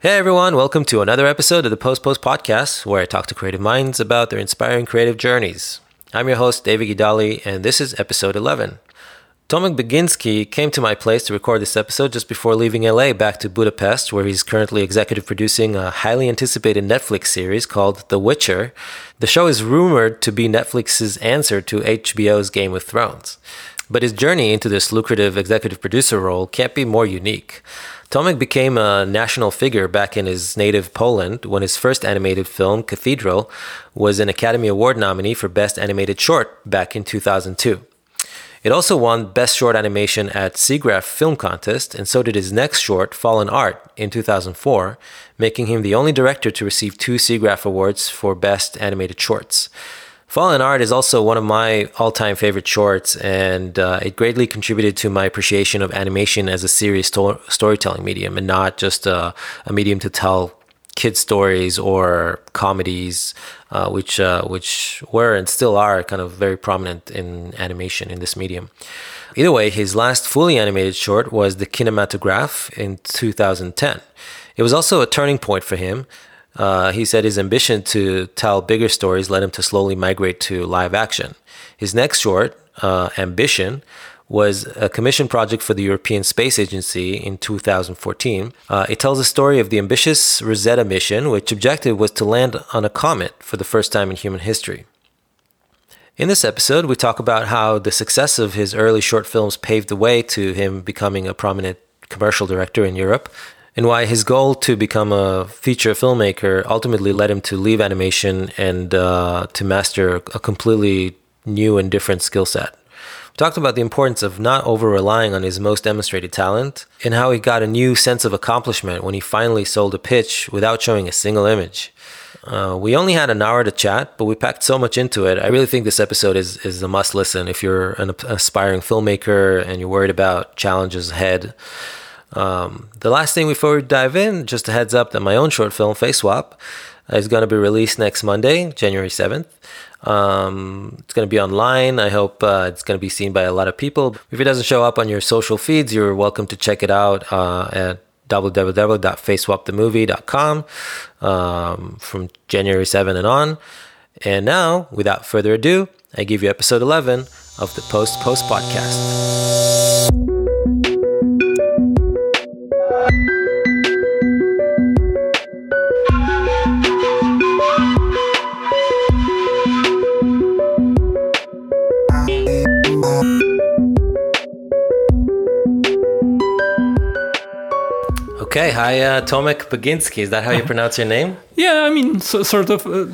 Hey everyone, welcome to another episode of the Post Post Podcast, where I talk to creative minds about their inspiring creative journeys. I'm your host, David Gidali, and this is episode 11. Tomek Baginski came to my place to record this episode just before leaving LA back to Budapest, where he's currently executive producing a highly anticipated Netflix series called The Witcher. The show is rumored to be Netflix's answer to HBO's Game of Thrones. But his journey into this lucrative executive producer role can't be more unique. Tomek became a national figure back in his native Poland when his first animated film, Cathedral, was an Academy Award nominee for Best Animated Short back in 2002. It also won Best Short Animation at SIGGRAPH Film Contest, and so did his next short, Fallen Art, in 2004, making him the only director to receive two SIGGRAPH Awards for Best Animated Shorts. Fallen Art is also one of my all time favorite shorts, and uh, it greatly contributed to my appreciation of animation as a serious sto- storytelling medium and not just a, a, medium to tell kid stories or comedies, uh, which, uh, which were and still are kind of very prominent in animation in this medium. Either way, his last fully animated short was The Kinematograph in 2010. It was also a turning point for him uh, he said his ambition to tell bigger stories led him to slowly migrate to live action. His next short, uh, Ambition, was a commission project for the European Space Agency in 2014. Uh, it tells the story of the ambitious Rosetta mission, which objective was to land on a comet for the first time in human history. In this episode, we talk about how the success of his early short films paved the way to him becoming a prominent commercial director in Europe and why his goal to become a feature filmmaker ultimately led him to leave animation and uh, to master a completely new and different skill set. We talked about the importance of not over relying on his most demonstrated talent and how he got a new sense of accomplishment when he finally sold a pitch without showing a single image. Uh, we only had an hour to chat, but we packed so much into it. I really think this episode is, is a must listen if you're an aspiring filmmaker and you're worried about challenges ahead. Um, the last thing before we dive in, just a heads up that my own short film, Face Swap, is going to be released next Monday, January 7th. Um, it's going to be online. I hope uh, it's going to be seen by a lot of people. If it doesn't show up on your social feeds, you're welcome to check it out uh, at www.faceswapthemovie.com um, from January 7 and on. And now, without further ado, I give you episode 11 of the Post Post Podcast. Okay, hi, uh, Tomek Baginski. Is that how you pronounce your name? Yeah, I mean, so, sort of. Uh,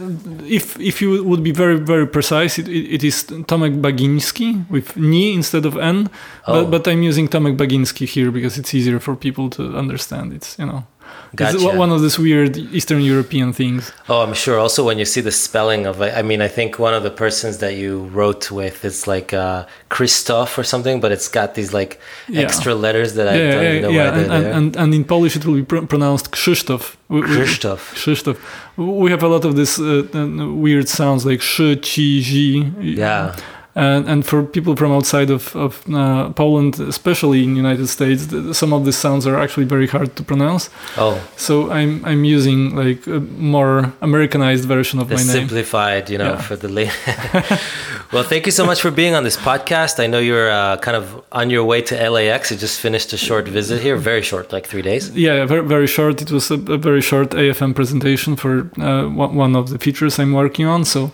if if you would be very very precise, it, it, it is Tomek Baginski with ni instead of n. Oh. But, but I'm using Tomek Baginski here because it's easier for people to understand. It's you know. Gotcha. It's one of these weird Eastern European things. Oh, I'm sure. Also, when you see the spelling of it, I mean, I think one of the persons that you wrote with is like uh, Christoph or something, but it's got these like yeah. extra letters that I yeah, don't yeah, know yeah. why and, and, and, and, in Polish it will be pr- pronounced Krzysztof. Krzysztof. Krzysztof. We have a lot of this uh, weird sounds like sh, chi, ji. Yeah and, and for people from outside of, of uh, Poland, especially in the United States, some of these sounds are actually very hard to pronounce. Oh, so I'm I'm using like a more Americanized version of the my name, simplified, you know, yeah. for the late. well, thank you so much for being on this podcast. I know you're uh, kind of on your way to LAX. You just finished a short visit here, very short, like three days. Yeah, very very short. It was a, a very short AFM presentation for uh, one of the features I'm working on. So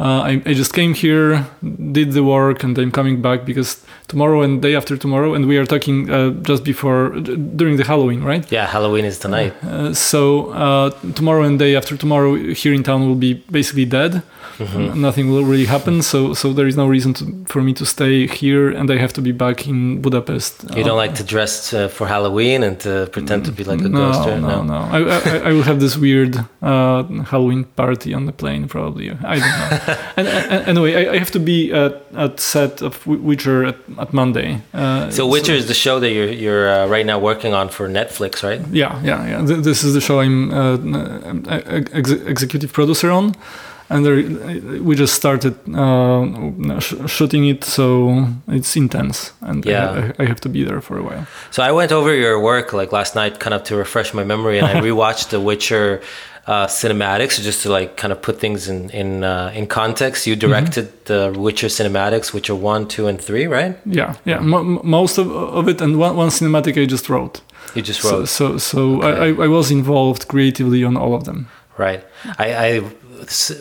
uh, I, I, just came here, did the work, and I'm coming back because tomorrow and day after tomorrow, and we are talking uh, just before during the Halloween, right? Yeah, Halloween is tonight. Uh, so uh, tomorrow and day after tomorrow here in town will be basically dead mm-hmm. nothing will really happen. So so there is no reason to, for me to stay here, and I have to be back in Budapest. You don't like to dress uh, for Halloween and to pretend to be like a no, ghost, right? No, no, no. I, I, I, will have this weird uh, Halloween party on the plane, probably. I don't know. and, and, anyway, I, I, have to be at, at set of Witcher at, at Monday. Uh, so Witcher so, is the show that you're you're uh, right now working on for Netflix, right? Yeah, yeah, yeah. This is the show I'm uh, ex- executive producer on and there, we just started uh, sh- shooting it, so it's intense, and yeah. I, I, have to be there for a while. So I went over your work like last night, kind of to refresh my memory, and I rewatched The Witcher. Uh, cinematics just to like kind of put things in in uh, in context you directed mm-hmm. the witcher cinematics witcher 1 2 and 3 right yeah yeah M- most of, of it and one, one cinematic i just wrote you just wrote so so, so okay. I, I was involved creatively on all of them right i i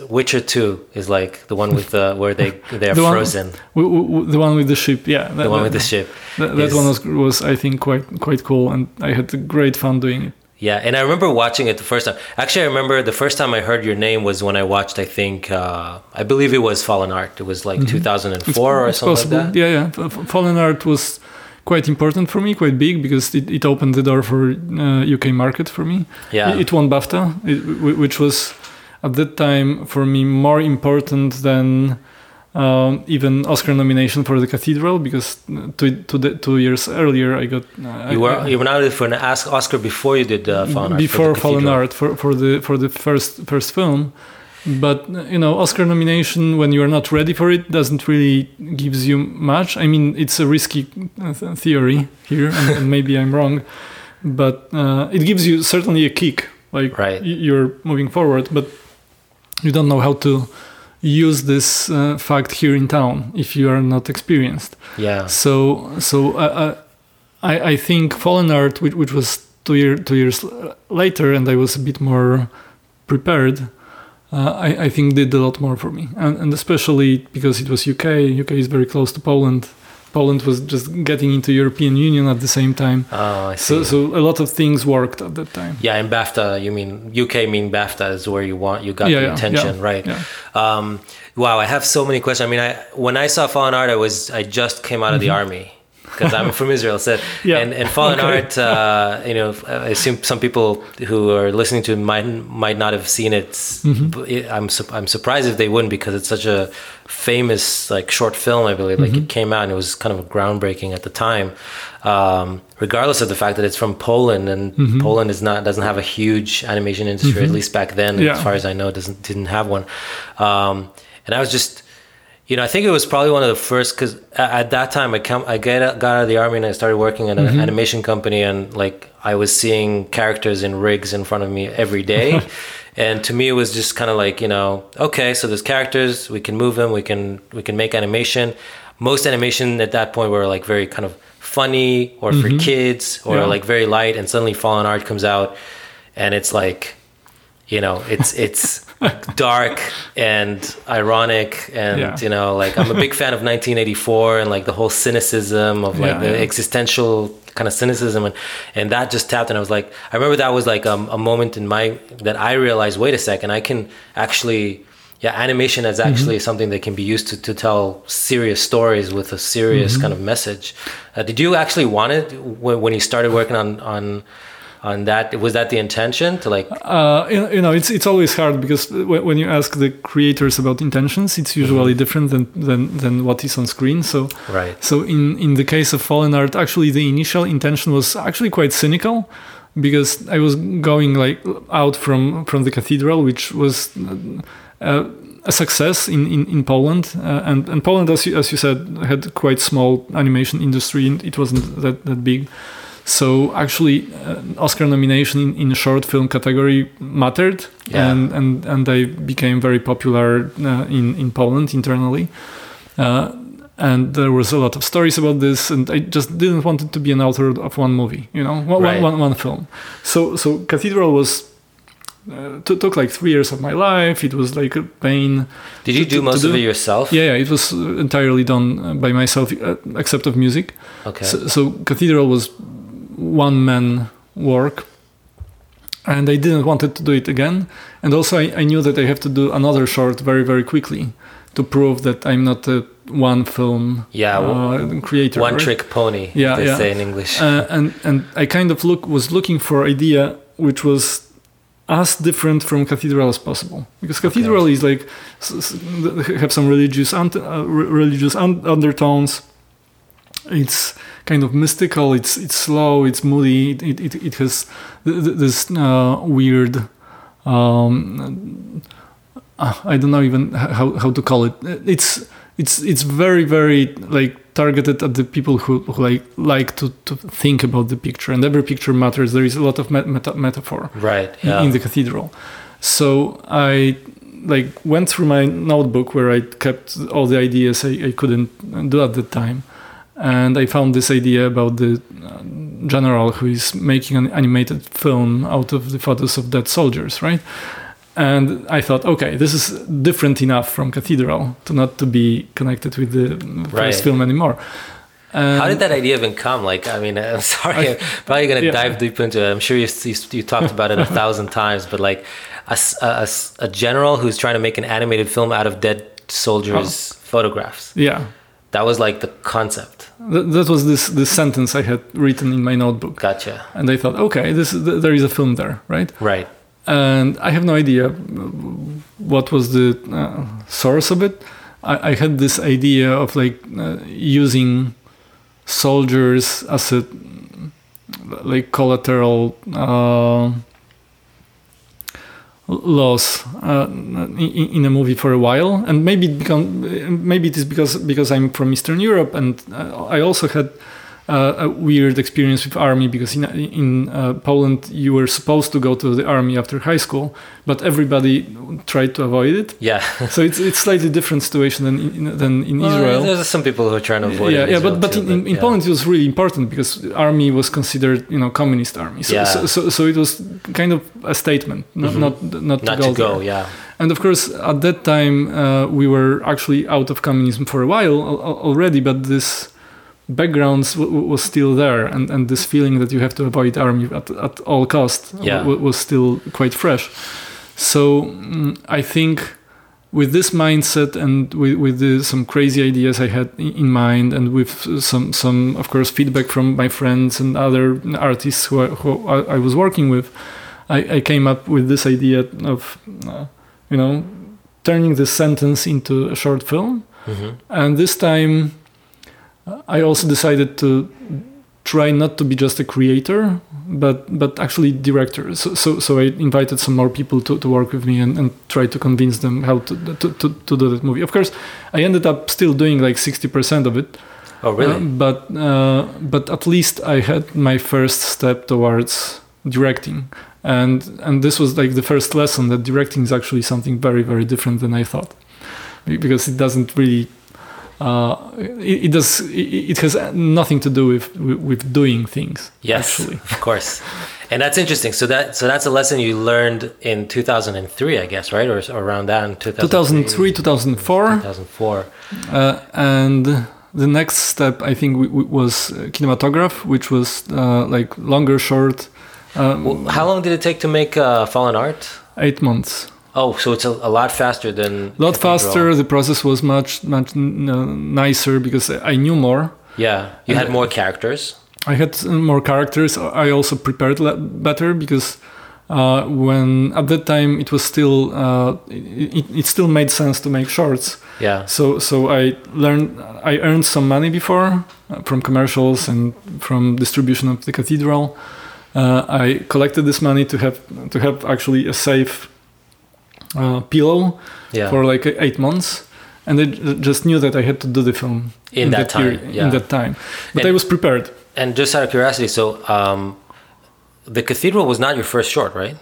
Witcher Two is like the one with the where they they are the frozen. One, the one with the ship, yeah. That, the one with the ship. That, that one was was I think quite quite cool, and I had great fun doing it. Yeah, and I remember watching it the first time. Actually, I remember the first time I heard your name was when I watched. I think uh, I believe it was Fallen Art. It was like mm-hmm. 2004 it's, or it's something possible. like that. Yeah, yeah. Fallen Art was quite important for me, quite big because it, it opened the door for uh, UK market for me. Yeah, it, it won BAFTA, it, which was at that time for me more important than um, even Oscar nomination for the Cathedral because two, two, two years earlier I got. Uh, you were I, you were nominated for an Oscar before you did uh, Fallen Art. Before Fallen Art for, for the for the first first film, but you know Oscar nomination when you are not ready for it doesn't really gives you much. I mean it's a risky uh, theory here, and, and maybe I'm wrong, but uh, it gives you certainly a kick. Like right. you're moving forward, but you don't know how to use this uh, fact here in town if you are not experienced. Yeah. So so uh, uh I I think Fallen Art, which, which was two year two years later, and I was a bit more prepared. Uh, I, I think did a lot more for me, and, and especially because it was UK. UK is very close to Poland, Poland was just getting into European Union at the same time. Oh, I see. So, so a lot of things worked at that time. Yeah, in BAFTA, you mean UK mean BAFTA is where you want you got yeah, the yeah, attention, yeah, right? Um, wow, I have so many questions. I mean, I when I saw Fallen Art, I was I just came out of the mm-hmm. army because I'm from Israel. So yeah. and, and Fallen okay. Art, uh, you know, I assume some people who are listening to it might might not have seen it. Mm-hmm. I'm I'm surprised if they wouldn't because it's such a famous like short film. I believe like mm-hmm. it came out and it was kind of groundbreaking at the time. Um, regardless of the fact that it's from Poland and mm-hmm. Poland is not doesn't have a huge animation industry at mm-hmm. least back then, yeah. as far as I know, doesn't didn't have one. Um, and I was just you know, I think it was probably one of the first because at that time I come, I get got out of the army and I started working at an mm-hmm. animation company and like I was seeing characters in rigs in front of me every day, and to me it was just kind of like you know, okay, so there's characters, we can move them, we can we can make animation. Most animation at that point were like very kind of funny or mm-hmm. for kids or yeah. like very light, and suddenly Fallen Art comes out, and it's like, you know, it's it's dark and ironic and yeah. you know like i'm a big fan of 1984 and like the whole cynicism of like yeah, the yeah. existential kind of cynicism and and that just tapped and i was like i remember that was like um, a moment in my that i realized wait a second i can actually yeah animation is actually mm-hmm. something that can be used to, to tell serious stories with a serious mm-hmm. kind of message uh, did you actually want it when, when you started working on on on that was that the intention to like uh, you know it's it's always hard because when you ask the creators about intentions it's usually mm-hmm. different than, than than what is on screen so right so in in the case of fallen art actually the initial intention was actually quite cynical because i was going like out from from the cathedral which was uh, a success in, in, in Poland. Uh, and, and Poland, as you, as you said, had quite small animation industry. It wasn't that, that big. So actually, uh, Oscar nomination in, in short film category mattered, yeah. and and and they became very popular uh, in in Poland internally. Uh, and there was a lot of stories about this, and I just didn't want it to be an author of one movie, you know, one, right. one, one film. So so Cathedral was uh, t- took like three years of my life. It was like a pain. Did you to, do most do. of it yourself? Yeah, yeah, it was entirely done uh, by myself, uh, except of music. Okay. So, so, Cathedral was one man work and I didn't want to do it again. And also, I, I, knew that I have to do another short very, very quickly to prove that I'm not a one film yeah, uh, creator. One right? trick pony, yeah, they yeah. say in English. Uh, and and I kind of look was looking for idea which was as different from cathedral as possible because cathedral okay. is like have some religious uh, religious undertones. It's kind of mystical. It's it's slow. It's moody. It it, it has this uh, weird um, uh, I don't know even how how to call it. It's it's it's very very like targeted at the people who, who like like to, to think about the picture and every picture matters there is a lot of meta- metaphor right yeah. in, in the cathedral so i like went through my notebook where i kept all the ideas i, I couldn't do at the time and i found this idea about the uh, general who is making an animated film out of the photos of dead soldiers right and I thought, okay, this is different enough from Cathedral to not to be connected with the first right. film anymore. How did that idea even come? Like, I mean, I'm sorry, I, am probably going to yeah. dive deep into it. I'm sure you, you, you talked about it a thousand times, but like a, a, a, general who's trying to make an animated film out of dead soldiers' oh. photographs. Yeah. That was like the concept. Th- that was this this sentence I had written in my notebook. Gotcha. And I thought, okay, this th- there is a film there, right? Right and I have no idea what was the uh, source of it. I, I, had this idea of like uh, using soldiers as a like collateral uh, loss uh, in, in, a movie for a while, and maybe it become maybe it is because because I'm from Eastern Europe, and uh, I also had a weird experience with army because in in uh, Poland you were supposed to go to the army after high school, but everybody tried to avoid it. Yeah. so it's it's slightly different situation than in, than in well, Israel. There's some people who are trying to avoid yeah, it. Yeah, but but too, in, in, in yeah. Poland it was really important because army was considered you know communist army. So, yeah. so, so, so it was kind of a statement, not mm-hmm. not not, not to go. To go yeah. And of course, at that time, uh, we were actually out of communism for a while already, but this backgrounds was still there and, and this feeling that you have to avoid army at, at all cost yeah. was still quite fresh so mm, i think with this mindset and with, with the, some crazy ideas i had in mind and with some some of course feedback from my friends and other artists who, I, who I, was working with I, I, came up with this idea of uh, you know turning this sentence into a short film mm-hmm. and this time I also decided to try not to be just a creator, but but actually director. So so, so I invited some more people to, to work with me and, and try to convince them how to, to, to, to do that movie. Of course, I ended up still doing like sixty percent of it. Oh really? Uh, but uh, but at least I had my first step towards directing. And and this was like the first lesson that directing is actually something very very different than I thought, because it doesn't really uh, it, it, does it, it, has nothing to do with, with, doing things yes actually. of course. And that's interesting. So that so that's a lesson you learned in 2003 i guess right? Or, or around that in 2003 2004 2004 uh, and the next step i think was kinematograph which was uh, like longer short um, well, how long did it take to make uh, fallen art? eight months Oh, so it's a, a lot faster than. A lot faster. The process was much much nicer because I knew more. Yeah, you had more characters. I had more characters. I also prepared better because uh, when at that time it was still uh, it, it still made sense to make shorts. Yeah. So so I learned I earned some money before uh, from commercials and from distribution of the cathedral. Uh, I collected this money to have to have actually a safe uh, pillow yeah. for like eight months and I just knew that I had to do the film in, in that, that, time. Period, yeah. In that time, but and, I was prepared. And just out of curiosity, so um, the cathedral was not your first short, right?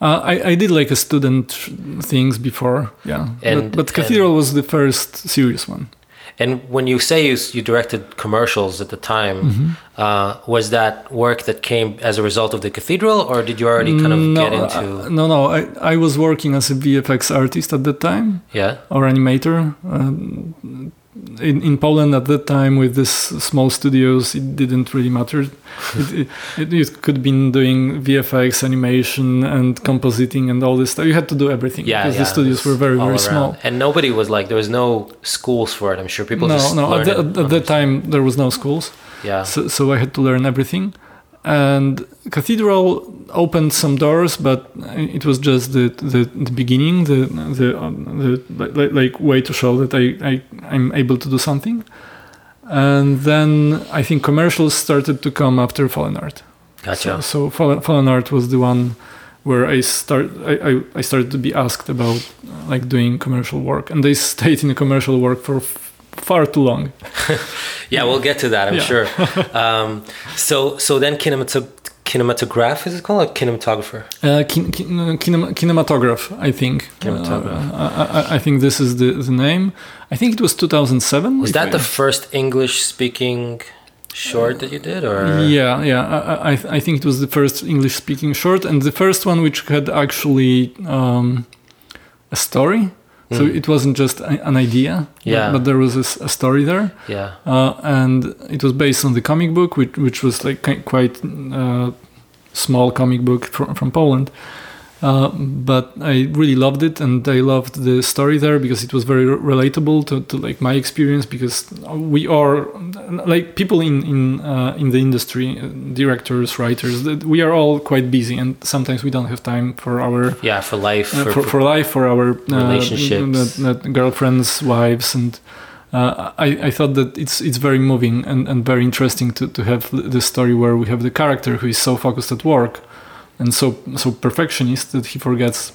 Uh, I, I did like a student things before, yeah. And, but, but Cathedral was the first serious one. And when you say you, you directed commercials at the time, mm-hmm. uh, was that work that came as a result of the cathedral, or did you already kind of no, get into? Uh, no, no. I, I was working as a VFX artist at that time. Yeah. Or animator. Um, in, in Poland at that time with these small studios, it didn't really matter. it, it, it, could be doing VFX, animation, and compositing and all this stuff. You had to do everything yeah, because yeah, the studios were very, very around. small. And nobody was like, there was no schools for it. I'm sure people no, just no. At, the, at, at that time, there was no schools. Yeah. So, so I had to learn everything and cathedral opened some doors but it was just the the, the beginning the the, um, the like, way to show that I, I i'm able to do something. And then i think commercials started to come after fallen art. Gotcha. So, so fallen, fallen art was the one where I start I, I, started to be asked about like doing commercial work, and they stayed in the commercial work for far too long. yeah, we'll get to that, I'm Yeah. sure. Um, so so then kinematog- kinematograph is it called? Like kinematographer. Uh, kin- kin- uh, kinematograph, I think. Kinematograph. Uh, I, I, I think this is the, the name. I think it was 2007. Was that I- the first English speaking short that you did, or Yeah, yeah. I, I, I think it was the first English speaking short and the first one which had actually um, a story. So Mm. it wasn't just an idea, but- Yeah. but, there was a story there. yeah? Uh, and it was based on the comic book, which, which was like quite uh, small comic book from, from Poland. Uh, but I really loved it, and I loved the story there because it was very relatable to, to like my experience. Because we are like people in in uh, in the industry, uh, directors, writers. that We are all quite busy, and sometimes we don't have time for our Yeah, for life. uh, for, for, for life, for our uh, Relationships. girlfriends, wives, and uh, I, I thought that it's it's very moving and, and very interesting to, to have the story where we have the character who is so focused at work and so so perfectionist that he forgets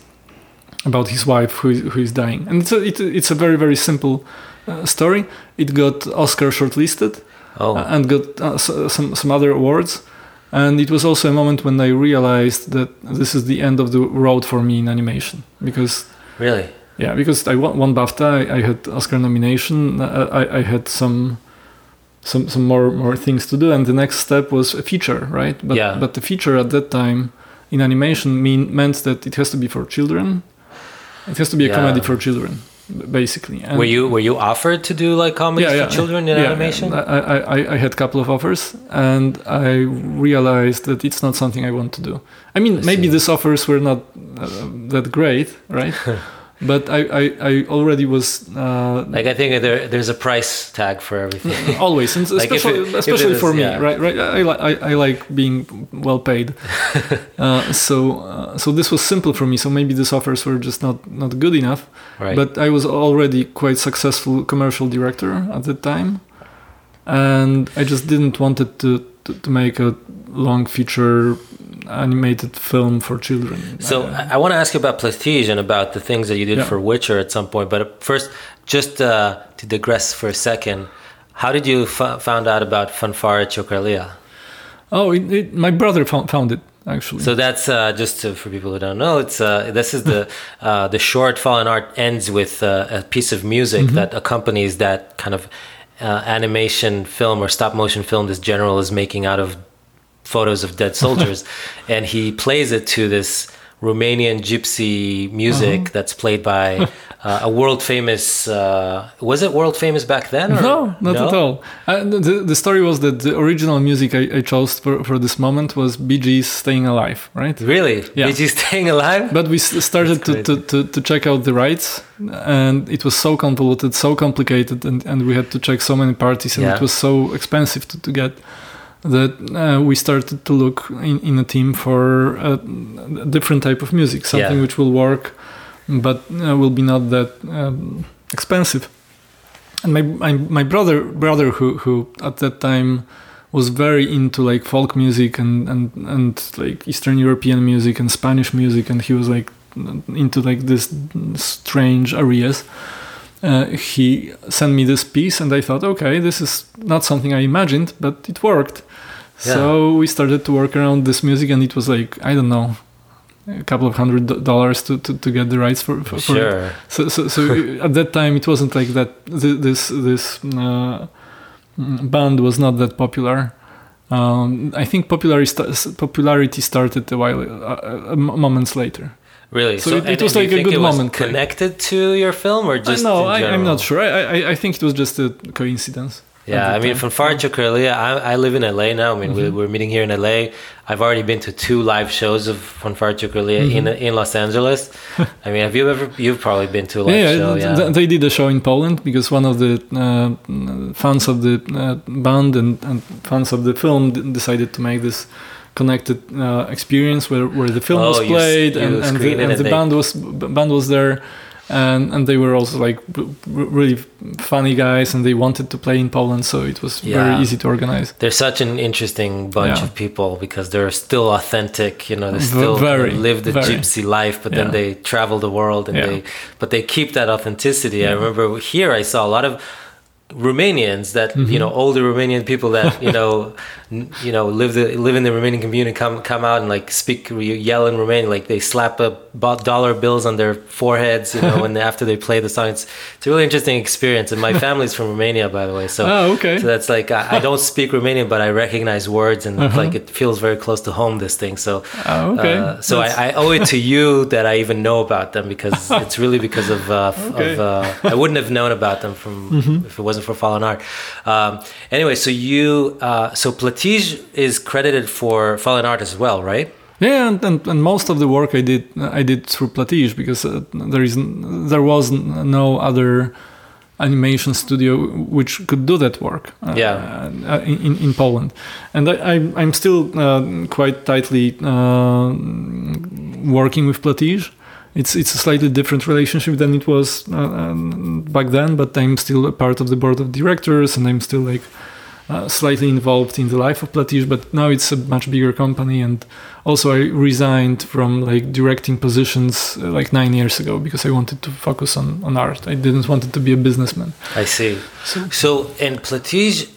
about his wife who is, who is dying. And it's a, it, it's a very very simple uh, story. It got Oscar shortlisted oh, uh, and got uh, s- some some other awards. And it was also a moment when I realized that this is the end of the road for me in animation because really? yeah, because I won, won BAFTA, I, I had Oscar nomination, uh, I, I had some some some more more things to do, and the next step was a feature, right? But Yeah. but the feature at that time in animation mean meant that it has to be for children. It has to be a Yeah. comedy for children, basically. And were you were you offered to do like comedies for children in yeah, animation? I, I, I- I had a couple of offers, and I realized that it's not something I want to do. I mean, I maybe these offers were not uh, that great, right? but I, I, I already was uh, like I think there there's a price tag for everything. always, and Like especially, it- especially is- for me, yeah. right? Right. I, I, I like being well paid, uh, so uh, so this was simple for me. So maybe these offers were just not not good enough. right. But I was already quite successful commercial director at the time, and I just didn't want it to, to, to make a long feature animated film for children. So I- I, want to ask you about Platige and about the things that you did Yeah. for Witcher at some point. But first, just uh, to digress for a second, how did you f- found out about Fanfare Ciocărlia? oh, it, it, my brother found, found it actually. So that's uh, just to, for people who don't know. It's uh, this is the uh, the short Fallen Art ends with uh, a piece of music that accompanies that kind of uh, animation film or stop motion film this general is making out of photos of dead soldiers, and he plays it to this Romanian gypsy music that's played by uh, a world famous. Uh, was it world famous back then? Or? no, not No? at all. Uh, the, the story was that the original music I, I chose for, for this moment was Gees Staying Alive, right? Really? Yeah. He staying alive? But we started to, to, to, to check out the rights, and it was so convoluted, so complicated, and, and we had to check so many parties, and Yeah. it was so expensive to, to get that uh, we started to look in, in a team for a, a different type of music, something Yeah. which will work, but uh, will be not that um, expensive. And my, my my brother brother who who at that time was very into like folk music and and and like Eastern European music and Spanish music, and he was like into like this strange areas. Uh, he sent me this piece, and I thought, okay, this is not something I imagined, but it worked. So we started to work around this music, and it was like I don't know, a couple of hundred dollars to, to, to get the rights for, for, for it. Sure. So, so, so at that time, it wasn't like that. th- This this uh, band was not that popular. Um, I think popularity popularity started a while, uh, uh, moments later. Really? So it- it was and do you like a good moment, Connected to your film, or just no, in I, I'm not sure. I, I I think it was just a coincidence. Yeah, I mean, from Far Ciocărlia, I, I live in LA now. I mean, we, Mhm. we're meeting here in LA. I've already been to two live shows of Fanfare Ciocărlia in Mhm. in Los Angeles. I mean, have you ever? You've probably been to a live Yeah, show. Yeah. th- they did a show in Poland because one of the uh, fans of the uh, band and, and fans of the film d- decided to make this connected uh, experience where, where the film Oh, was played you and, and the, and and the band was band was there and and they were also like r- really funny guys, and they wanted to play in Poland, so it was Yeah. very easy to organize. They're such an interesting bunch Yeah. of people because they're still authentic. You know, they still very, live the very. gypsy life, but then they travel the world and Yeah. they, but they keep that authenticity. I remember here I saw a lot of Romanians that Mm-hmm. you know older Romanian people that you know you know live the live in the Romanian community come come out and like speak yell in Romanian like they slap a dollar bills on their foreheads you know and after they play the song it's it's a really interesting experience and my family's from Romania by the way so Oh, okay. so that's like I, I don't speak Romanian but I recognize words and Uh-huh. like it feels very close to home this thing so Oh, okay. uh, so I, I owe it to you that I even know about them because it's really because of, uh, Okay. of uh, I wouldn't have known about them from Mm-hmm. if it wasn't for Fallen Art. Um, anyway, so you uh, so Platige is credited for Fallen Art as well, right? Yeah, and, and, and most of the work I did I did through Platige because uh, there is there was no other animation studio which could do that work. uh, Yeah. uh, in, in Poland, and I, I I'm still uh, quite tightly uh, working with Platige. It's it's a slightly different relationship than it was uh, um, back then, but I'm still a part of the board of directors, and I'm still like uh, slightly involved in the life of Platige, but now it's a much bigger company. And also, I resigned from like directing positions uh, like nine years ago because I wanted to focus on, on art. I didn't want it to be a businessman. I see. So in Platige,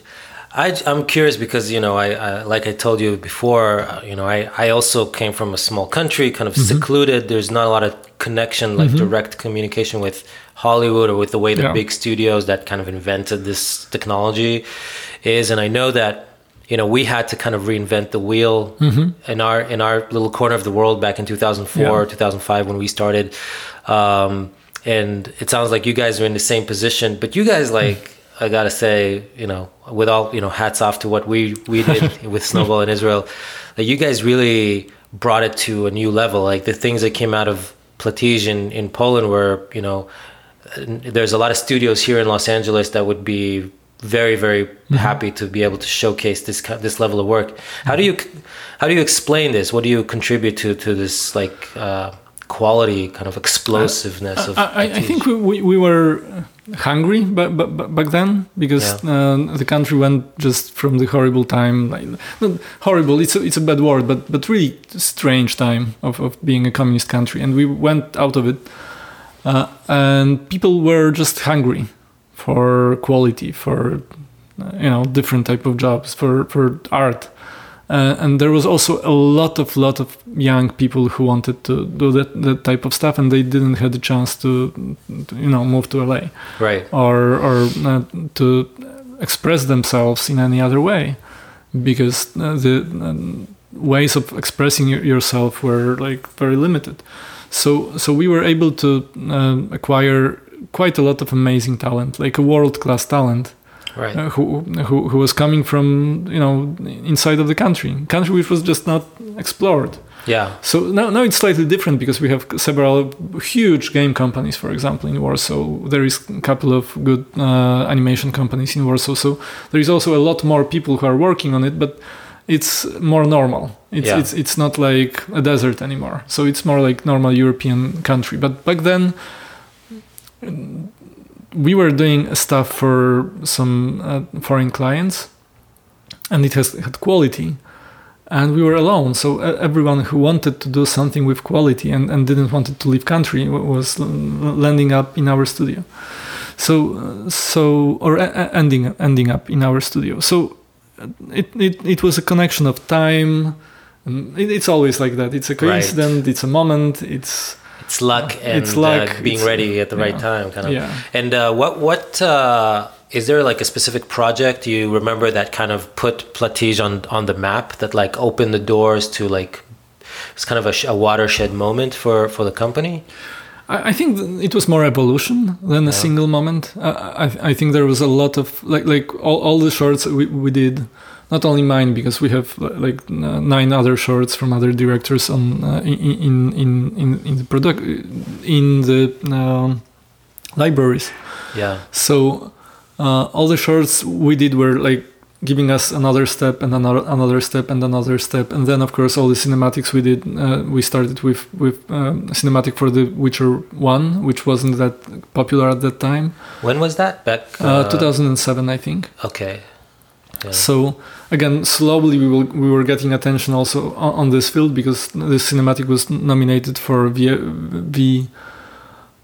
I, I'm curious because you know I, I like I told you before, uh, you know I, I also came from a small country, kind of secluded. There's not a lot of connection, like direct communication with Hollywood or with the way the Yeah. big studios that kind of invented this technology is. And I know that you know we had to kind of reinvent the wheel in our in our little corner of the world back in 2004 Yeah. 2005 when we started. Um, and it sounds like you guys are in the same position, but you guys like I gotta say, you know, with all you know, hats off to what we we did with Snowball in Israel. Like you guys really brought it to a new level. Like the things that came out of Platige in, in Poland were, you know, there's a lot of studios here in Los Angeles that would be very very happy to be able to showcase this this level of work. How do you how do you explain this? What do you contribute to to this like uh, quality kind of explosiveness of I, I- I think we, we, we were hungry ba- ba- back then because uh, the country went just from the horrible time like not horrible it's a, it's a bad word but but really strange time of, of being a communist country and we went out of it. Uh, and people were just hungry for quality for you know different type of jobs for for art. Uh, and there was also a lot of lot of young people who wanted to do that, that type of stuff and they didn't have the chance to, to, you know move to LA right. or or uh, to express themselves in any other way. Because uh, the um, ways of expressing yourself were like very limited. So so we were able to um acquire quite a lot of amazing talent like a world class talent Right. uh, who, who who was coming from you know inside of the country country which was just not explored Yeah. so now, now it's slightly different because we have several huge game companies, for example, in Warsaw. There is a couple of good uh, animation companies in Warsaw. So there is also a lot more people who are working on it, but it's more normal. It's Yeah. it's it's not like a desert anymore. So it's more like normal European country. But back then, we were doing stuff for some uh, foreign clients, and it has had quality and we were alone. So everyone who wanted to do something with quality and, and didn't want to leave country was landing up in our studio. So so or ending ending up in our studio. So it, it it was a connection of time. It, it's always like that. It's a Right. coincidence. It's a moment. It's It's luck and It's luck, uh, being it's- ready at the right yeah. time, kind of. Yeah. And uh, what what uh, is there like a specific project you remember that kind of put Platige on on the map that like opened the doors to like it's kind of a, sh- a watershed moment for for the company? I, I think it was more evolution than a single moment. Uh, I, I think there was a lot of like like all, all the shorts we, we did, not only mine because we have uh, like uh, nine other shorts from other directors on uh, in, in in in in the product in the um, libraries. Yeah. So uh, all the shorts we did were like giving us another step and another another step and another step. And then of course all the cinematics we did uh, we started with with um, cinematic for the witcher 1 which wasn't that popular at that time. When was that? Back uh, 2007 i think. Okay yeah. so again slowly we, will, we were getting attention also on, on, this field because the cinematic was nominated for v, v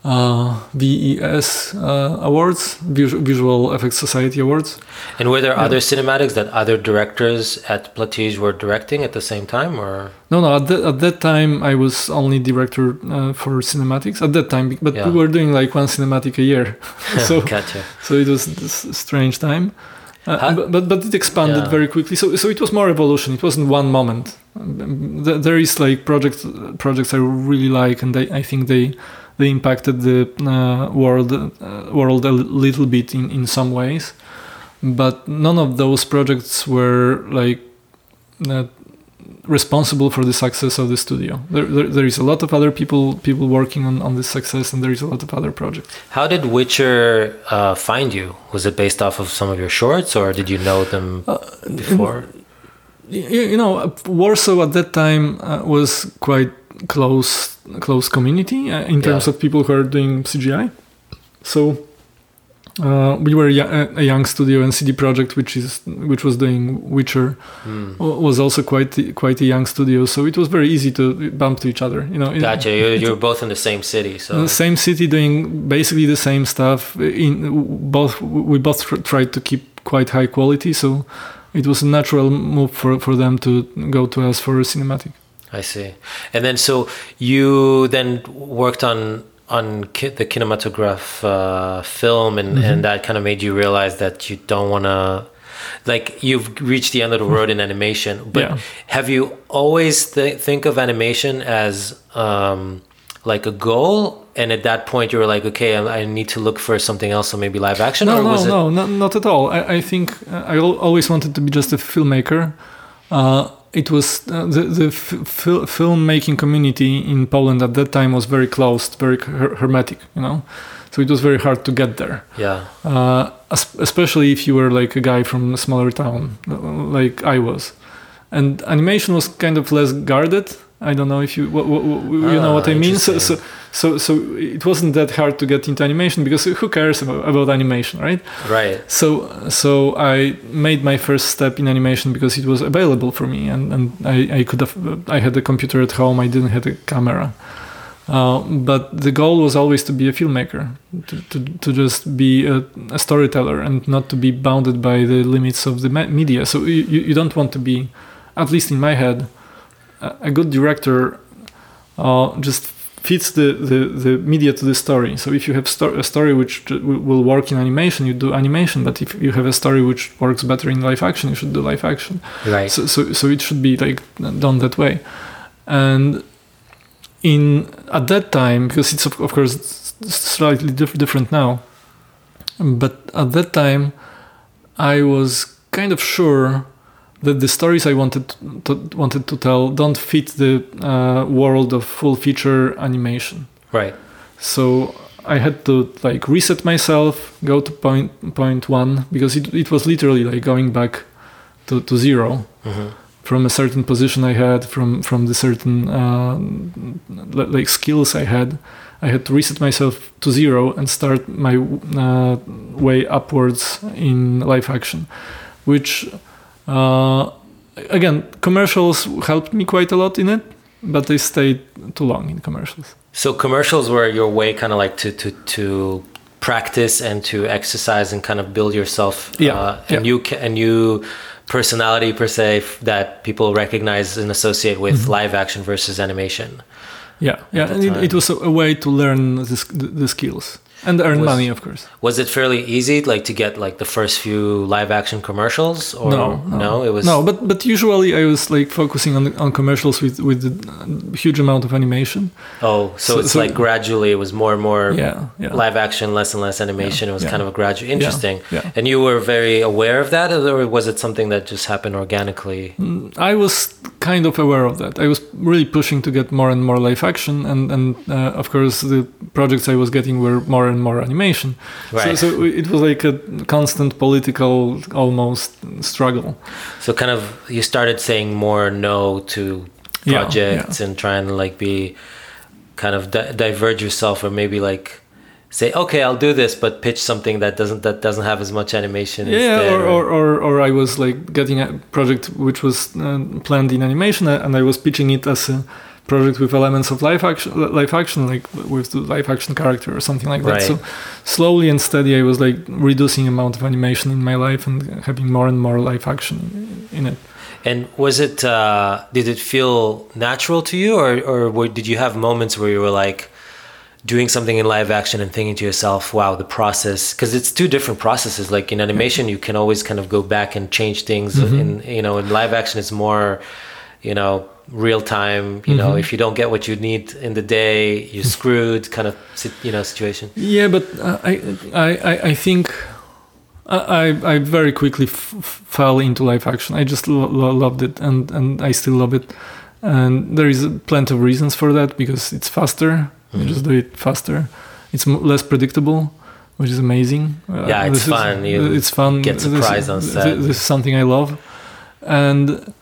uh, VES uh, awards, Visual Effects Society awards. And were there yeah. other cinematics that other directors at Platige were directing at the same time, or no? No, at, the, at that time I was only director uh, for cinematics at that time, but yeah. we were doing like one cinematic a year, so gotcha. so it was this strange time. Uh, but, but, but it expanded yeah. very quickly. So so it was more evolution. It wasn't one moment. There is like projects projects I really like, and they, I think they they impacted the uh, world uh, world a little bit in, in some ways, but none of those projects were like uh, responsible for the success of the studio. There, there, there is a lot of other people people working on, on this success, and there is a lot of other projects. How did Witcher uh, find you? Was it based off of some of your shorts, or did you know them uh, before? You, you know, Warsaw at that time uh, was quite close close community uh, in terms yeah. of people who are doing CGI. So uh, we were a, young studio, and CD Projekt, which is which was doing Witcher, mm. was also quite quite a young studio. So it was very easy to bump to each other. You know, gotcha. You're, you're both in the same city, so same city doing basically the same stuff. In both, we both tried to keep quite high quality. So it was a natural move for for them to go to us for a cinematic. I see. And then so you then worked on on ki- the kinematograph uh, film, and mm-hmm. and that kind of made you realize that you don't want to. Like you've reached the end of the road in animation, but yeah. have you always th- think of animation as um, like a goal, and at that point you were like, okay, I, I need to look for something else, so maybe live action. No, no, no, not, not at all. I, I think uh, I always wanted to be just a filmmaker. Uh, it was uh, the the f- filmmaking community in Poland at that time was very closed, very her- hermetic, you know. So it was very hard to get there. Yeah. Uh, especially if you were like a guy from a smaller town, like I was, and animation was kind of less guarded. I don't know if you what, what, you know what I ah, mean. So, so so so it wasn't that hard to get into animation because who cares about, about animation, right? Right. So so I made my first step in animation because it was available for me, and and I, I could have I had a computer at home. I didn't have a camera. Uh, but the goal was always to be a filmmaker, to, to, to just be a, a, storyteller and not to be bounded by the limits of the media. So you, you don't want to be, at least in my head, a good director uh, just fits the, the, the media to the story. So if you have sto- a story which will work in animation, you do animation. But if you have a story which works better in live action, you should do live action. Right. So so, so it should be like done that way. And in at that time, because it's of, of course slightly diff- different now, but at that time, I was kind of sure that the stories I wanted to, wanted to tell don't fit the uh, world of full feature animation. Right. So I had to like reset myself, go to point point one because it it was literally like going back to to 0 mm-hmm. from a certain position I had from from the certain uh, like skills I had. I had to reset myself to zero and start my uh, way upwards in live action, which again, commercials helped me quite a lot in it, but they stayed too long in commercials. So commercials were your way, kind of like to to to practice and to exercise and kind of build yourself yeah, uh, a yeah. new a new personality per se that people recognize and associate with mm-hmm. live action versus animation. Yeah, yeah, and it, it, was a, way to learn the, the skills and earn was, money, of course. Was it fairly easy, like to get like the first few live action commercials? Or no, no, no, it was no. But but usually I was like focusing on on commercials with with a huge amount of animation. Oh, so, so it's so, like gradually it was more and more yeah, yeah. live action, less and less animation. Yeah, it was kind of a gradual, interesting. Yeah, And you were very aware of that, or was it something that just happened organically? Mm, I was kind of aware of that. I was really pushing to get more and more live action, and and uh, of course the projects I was getting were more and more animation. Right. So, so it was like a constant political almost struggle. So kind of you started saying more no to projects yeah. and trying to like be kind of di- diverge yourself or maybe like say okay I'll do this but pitch something that doesn't that doesn't have as much animation Yeah, or, or, or, or I was like getting a project which was uh, planned in animation, uh, and I was pitching it as a project with elements of live action, live action, like with the live action character or something like that. Right. So slowly and steady, I was like reducing amount of animation in my life and having more and more live action in it. And was it? Uh, did it feel natural to you, or or did you have moments where you were like doing something in live action and thinking to yourself, "Wow, the process"? Because it's two different processes. Like in animation, you can always kind of go back and change things. In you know, in live action, it's more, you know, real time. You know, if you don't get what you need in the day, you're screwed. Kind of you know situation. Yeah, but uh, I, I, I, think I, I very quickly f- fell into live action. I just lo- lo- loved it, and and I still love it. And there is plenty of reasons for that because it's faster. You just do it faster. It's m- less predictable, which is amazing. Uh, Yeah, it's this is- fun. It's fun. get This- surprised on set. This is something I love, and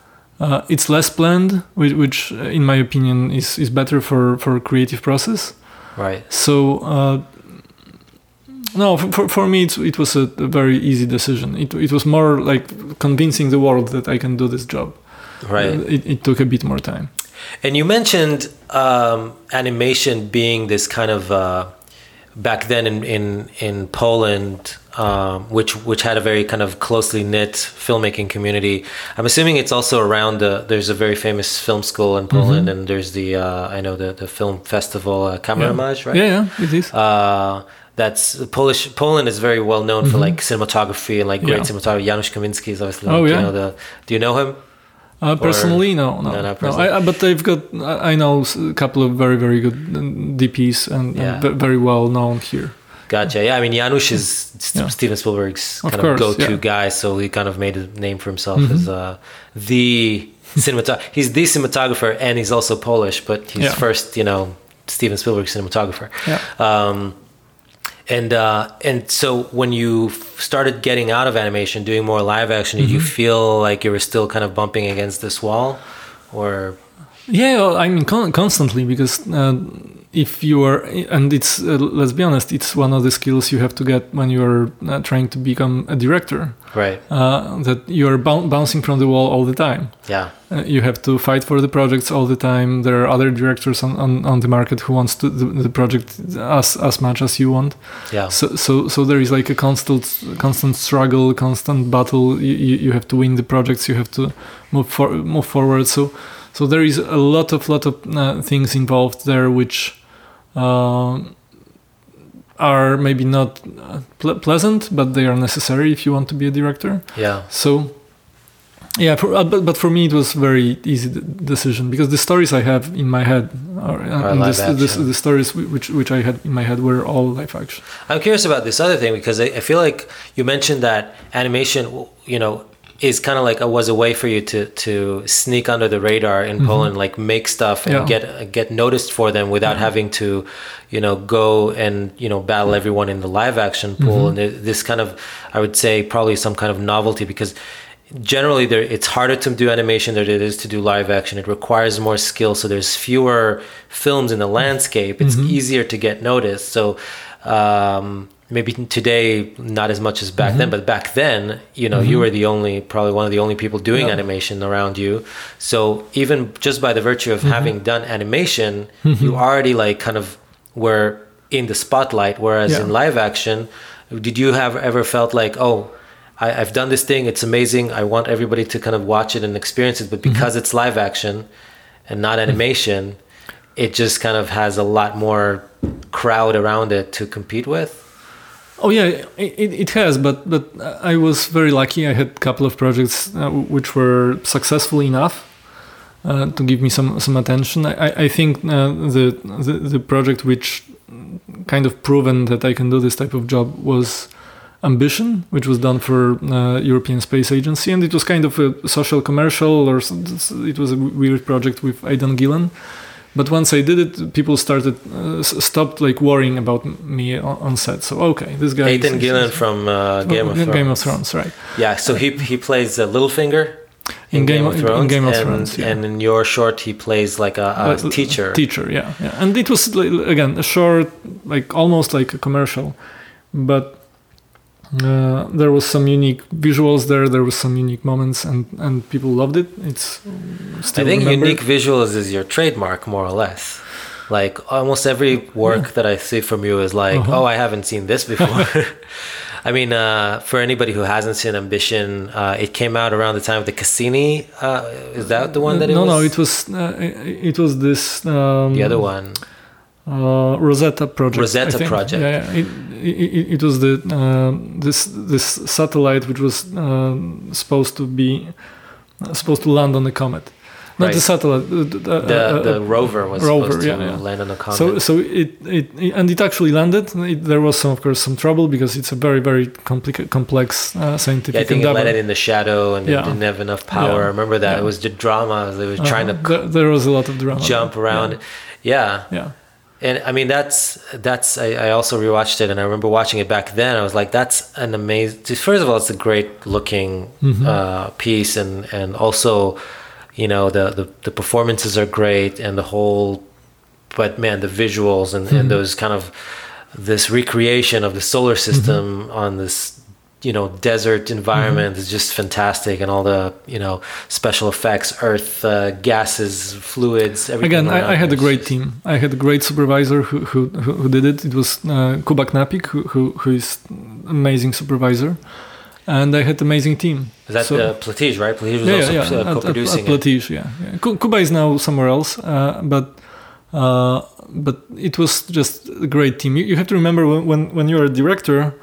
uh, it's less planned, which, which, uh, in my opinion, is is better for for creative process. Right. So uh, no, for, for, for me it, it was a, a very easy decision. It, it was more like convincing the world that I can do this job. Right. It, it took a bit more time. And you mentioned um, animation being this kind of uh, back then in in in Poland, um, which which had a very kind of closely knit filmmaking community. I'm assuming it's also around the. There's a very famous film school in Poland, and there's the uh, I know the the film festival uh, Camerimage, right? Yeah, yeah, it is. Uh, that's Polish. Poland is very well known for like cinematography and like great Mm-hmm. Yeah. cinematography. Janusz Kaminski is obviously. Oh, like, yeah. You know the. Do you know him? Uh, personally, no, no, No, no. I, but they've got. I know a couple of very, very good uh, DPs and, Yeah. and ve- very well known here. Gotcha. Yeah, I mean Janusz is Yeah. Steven Spielberg's Of kind course, of go-to yeah. Mm-hmm. guy, so he kind of made a name for himself as uh, the cinematographer. he's the cinematographer, and he's also Polish, but he's first, you know, Steven Spielberg cinematographer. Yeah. Um, and uh, and so when you started getting out of animation, doing more live action, did you Mm-hmm. feel like you were still kind of bumping against this wall, or Yeah, well, I mean con- constantly because uh, if you are, and it's uh, let's be honest, it's one of the skills you have to get when you are uh, trying to become a director. Right? Uh, that you are bou- bouncing from the wall all the time. Yeah. Uh, you have to fight for the projects all the time. There are other directors on, on, on the market who wants to the, the project as as much as you want. Yeah. So so so there is like a constant constant struggle, constant battle. You, you, you have to win the projects. You have to move for, move forward. So so there is a lot of lot of uh, things involved there, which. Um, are maybe not uh, ple- pleasant, but they are necessary if you want to be a director. Yeah. So, yeah, for, uh, but, but for me it was very easy d- decision because the stories I have in my head are, uh, and this, this, the stories which which I had in my head were all live action. I'm curious about this other thing because I, I feel like you mentioned that animation, you know, is kind of like a, was a way for you to to sneak under the radar in mm-hmm. Poland, like make stuff and Yeah. get get noticed for them without having to, you know, go and you know battle everyone in the live action pool. Mm-hmm. And this kind of, I would say, probably some kind of novelty because generally there it's harder to do animation than it is to do live action. It requires more skill so there's fewer films in the mm-hmm. landscape. It's easier to get noticed. So um, maybe today not as much as back then mm-hmm. but back then you know you mm-hmm. were the only probably one of the only people doing Yeah. animation around you so even just by the virtue of mm-hmm. having done animation you already like kind of were in the spotlight whereas Yeah. in live action did you have ever felt like oh I, I've done this thing. It's amazing. I want everybody to kind of watch it and experience it. But Mm-hmm. because it's live action and not animation, it just kind of has a lot more crowd around it to compete with. Oh yeah, it, it has, but but I was very lucky. I had a couple of projects uh, which were successful enough uh, to give me some some attention. I, I- I think uh, the, the the project which kind of proven that I can do this type of job was Ambition, which was done for uh, European Space Agency, and it was kind of a social commercial, or it was a weird project with Aidan Gillen, but once I did it, people started uh, stopped like worrying about me on, on, set. So okay, this guy. Aidan Gillen from uh, Game of Thrones. Game of Thrones, right? Yeah, so he he plays uh, Littlefinger. In, in Game, Game, of Thrones, in Game of and, Thrones, yeah. and in your short, he plays like a, a teacher. Teacher, yeah, yeah. And it was again a short, like almost like a commercial, but uh, there was some unique visuals there. There was some unique moments, and and people loved it. It's I think remembered. unique visuals is your trademark, more or less. Like almost every work yeah. that I see from you is like, uh-huh. oh, I haven't seen this before. I mean, uh, for anybody who hasn't seen Ambition, uh, it came out around the time of the Cassini. Uh, is that the one that it no, was? No, no, it was uh, it was this. Um, the other one. Uh, Rosetta project. Rosetta project. Yeah, yeah. It, it, it was the uh, this this satellite which was uh, supposed to be supposed to land on the comet. Not right. the satellite. The, the, uh, the rover was rover, supposed to yeah. land on the comet. So, so it, it, and it actually landed. It, there was some, of course, some trouble because it's a very, very compli- complex uh, scientific. Yeah, I think endeavor. it landed in the shadow and yeah. it didn't have enough power. I remember that it was the drama. They were uh-huh. trying to. There, there, was a lot of drama. Jump around. Yeah. Yeah and I mean that's that's I, I, also rewatched it and I remember watching it back then. I was like, that's an amazing. First of all, it's a great looking mm-hmm. uh, piece, and and also, you know, the, the the performances are great, and the whole. But man, the visuals and, mm-hmm. and those kind of this recreation of the solar system mm-hmm. on this you know desert environment mm-hmm. is just fantastic and all the you know special effects earth uh, gases fluids again I, I, had a great team i had a great supervisor who who, who did it it was uh, Kuba Knapik who, who, who is amazing supervisor and I had an amazing team. Is that so, uh, Platige, right? Platige was yeah, also yeah, uh, co-producing at, at, Platige, yeah, yeah. Kuba is now somewhere else, uh, but uh, but it was just a great team. You, you have to remember when, when, when you're a director,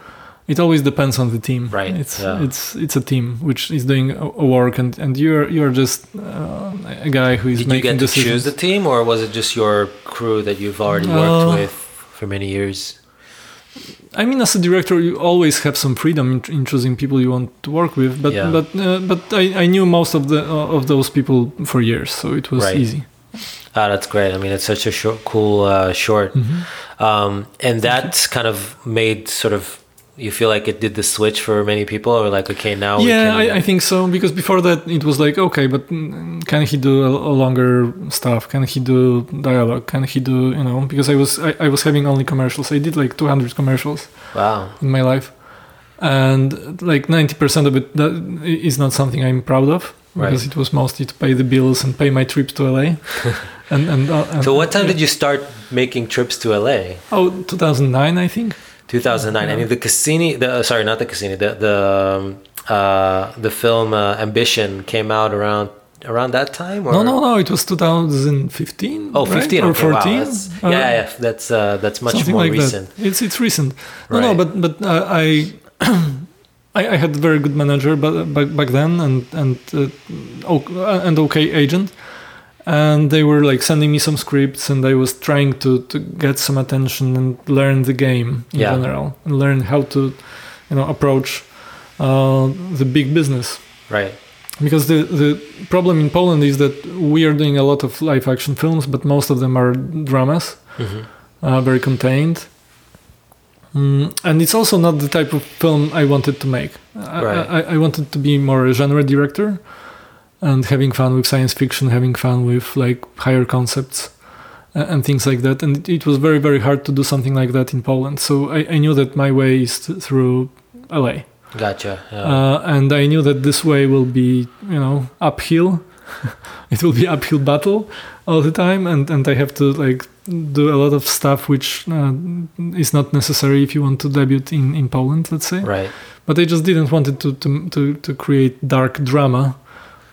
it always depends on the team right it's yeah. it's it's a team which is doing a, a work and and you're you're just uh, a guy who is Did making you get decisions. to choose the team or was it just your crew that you've already worked uh, with for many years I mean, as a director, you always have some freedom in, in choosing people you want to work with. But yeah. but uh, but I, I knew most of the uh, of those people for years, so it was right. easy. Ah, that's great. I mean, it's such a short, cool uh, short, mm-hmm. um, and that kind of made sort of you feel like it did the switch for many people or like okay now yeah I, I, think so because before that it was like okay but can he do a, a, longer stuff? Can he do dialogue? Can he do you know because i was I, I, was having only commercials. I did like 200 commercials wow. in my life. And like 90% of it that is not something i'm proud of because right. it was mostly to pay the bills and pay my trips to la and, and, uh, and, so what time did you start making trips to la oh 2009 i think 2009. Yeah. I mean, the Cassini. The uh, sorry, not the Cassini. The the um, uh, the film uh, Ambition came out around around that time. Or? No, no, no. It was 2015. Oh, 15 right? or 14. Wow, that's, yeah, yeah. That's uh, that's much more like recent. That. It's it's recent. No, right. no, but but uh, I. I, I had a very good manager back, back then and and uh, and okay agent, and they were like sending me some scripts and i was trying to, to get some attention and learn the game in yeah. general and learn how to you know approach uh, the big business right because the the problem in poland is that we are doing a lot of live action films but most of them are dramas mm-hmm. uh, very contained mm, and it's also not the type of film i wanted to make right. I, I, I wanted to be more a genre director and having fun with science fiction, having fun with like higher concepts and things like that. And it was very, very hard to do something like that in Poland. So I, I knew that my way is through LA. Gotcha. Yeah. Uh, and I knew that this way will be, you know, uphill. it will be uphill battle all the time, and and I have to like do a lot of stuff which uh, is not necessary if you want to debut in in Poland, let's say. Right. But I just didn't want it to to to, to create dark drama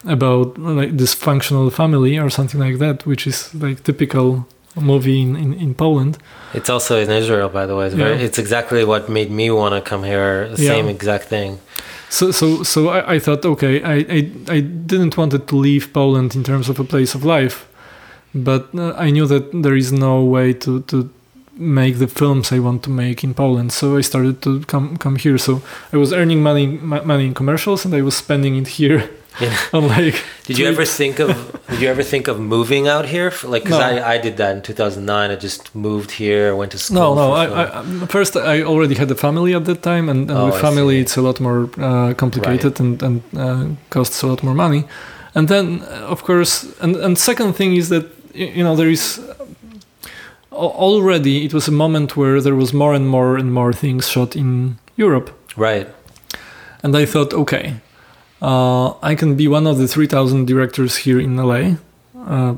about like dysfunctional family or something like that, which is like typical movie in, in, in Poland. It's also in Israel, by the way. It's, very, it's exactly what made me want to come here. The yeah. same exact thing. So, so, so I, I thought, okay, I, I, I didn't want it to leave Poland in terms of a place of life, but uh, I knew that there is no way to, to make the films I want to make in Poland. So I started to come come here. So I was earning money money in commercials, and I was spending it here like, did you ever think of Did you ever think of moving out here? For, like, because no. I, I did that in 2009. I just moved here, went to school. No, no. I, I, first I already had a family at that time, and, and oh, with family it's a lot more uh, complicated right. and and uh, costs a lot more money. And then, of course, and and second thing is that you know there is already it was a moment where there was more and more and more things shot in Europe. Right. And I thought, okay, uh, I can be one of the 3,000 directors here in LA, uh,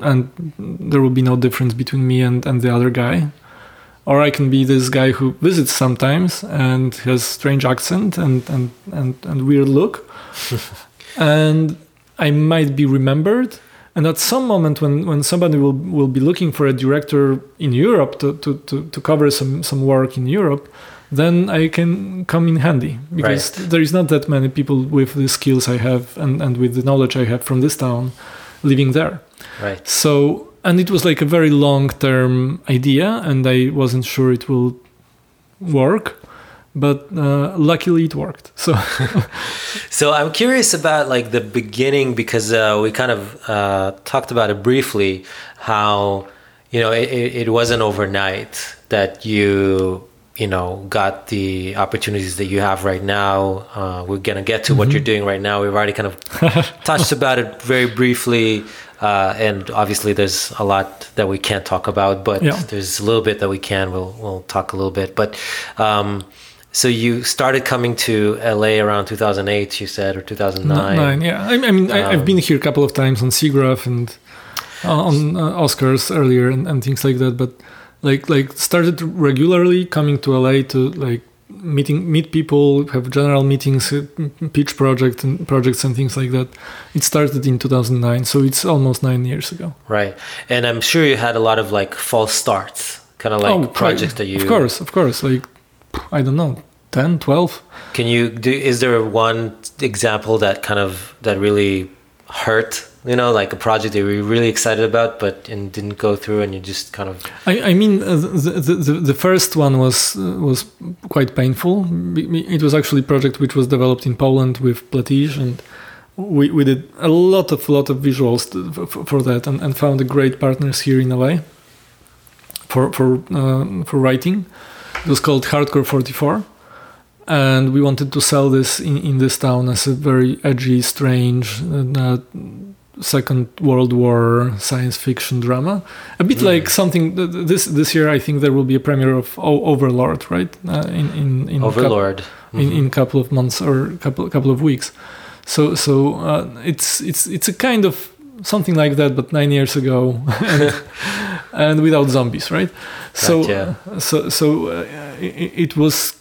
and there will be no difference between me and, and the other guy. Or I can be this guy who visits sometimes and has strange accent and, and, and, and weird look. and I might be remembered. And at some moment when, when somebody will, will be looking for a director in Europe to, to, to, to cover some, some work in Europe, then I can come in handy because right. there is not that many people with the skills I have and, and with the knowledge I have from this town living there. Right. So, and it was like a very long term idea, and I wasn't sure it will work but uh, luckily it worked so so i'm curious about like the beginning because uh, we kind of uh, talked about it briefly how you know it, it wasn't overnight that you you know got the opportunities that you have right now. Uh, we're going to get to mm-hmm. what you're doing right now. We've already kind of touched about it very briefly uh, and obviously there's a lot that we can't talk about but yeah. there's a little bit that we can. We'll, we'll talk a little bit. But um, so you started coming to LA around 2008 you said or 2009 Nine, yeah. I, I mean um, I, have been here a couple of times on SIGGRAPH and uh, on uh, oscars earlier and, and things like that but like like started regularly coming to LA to like meeting meet people, have general meetings, uh, pitch projects and projects and things like that. It started in 2009, so it's almost nine years ago. Right, and I'm sure you had a lot of like false starts, kind of like oh, projects that you. Of course, of course, like I don't know, 10, 12. Can you do? Is there one example that kind of that really hurt you know like a project that you were really excited about but and didn't go through and you just kind of i, I mean uh, the, the, the first one was uh, was quite painful. It was actually a project which was developed in poland with Platige and we, we did a lot of lot of visuals for, for that and, and found a great partners here in la for for uh, for writing. It was called Hardkor 44 and we wanted to sell this in, in this town as a very edgy strange uh, Second World War science fiction drama, a bit mm. like something. This this year, I think there will be a premiere of Overlord, right? Uh, in in in Overlord mm-hmm. in in couple of months or couple couple of weeks. So so uh, it's it's it's a kind of something like that, but nine years ago, and, and without zombies, right? So so so uh, it, it was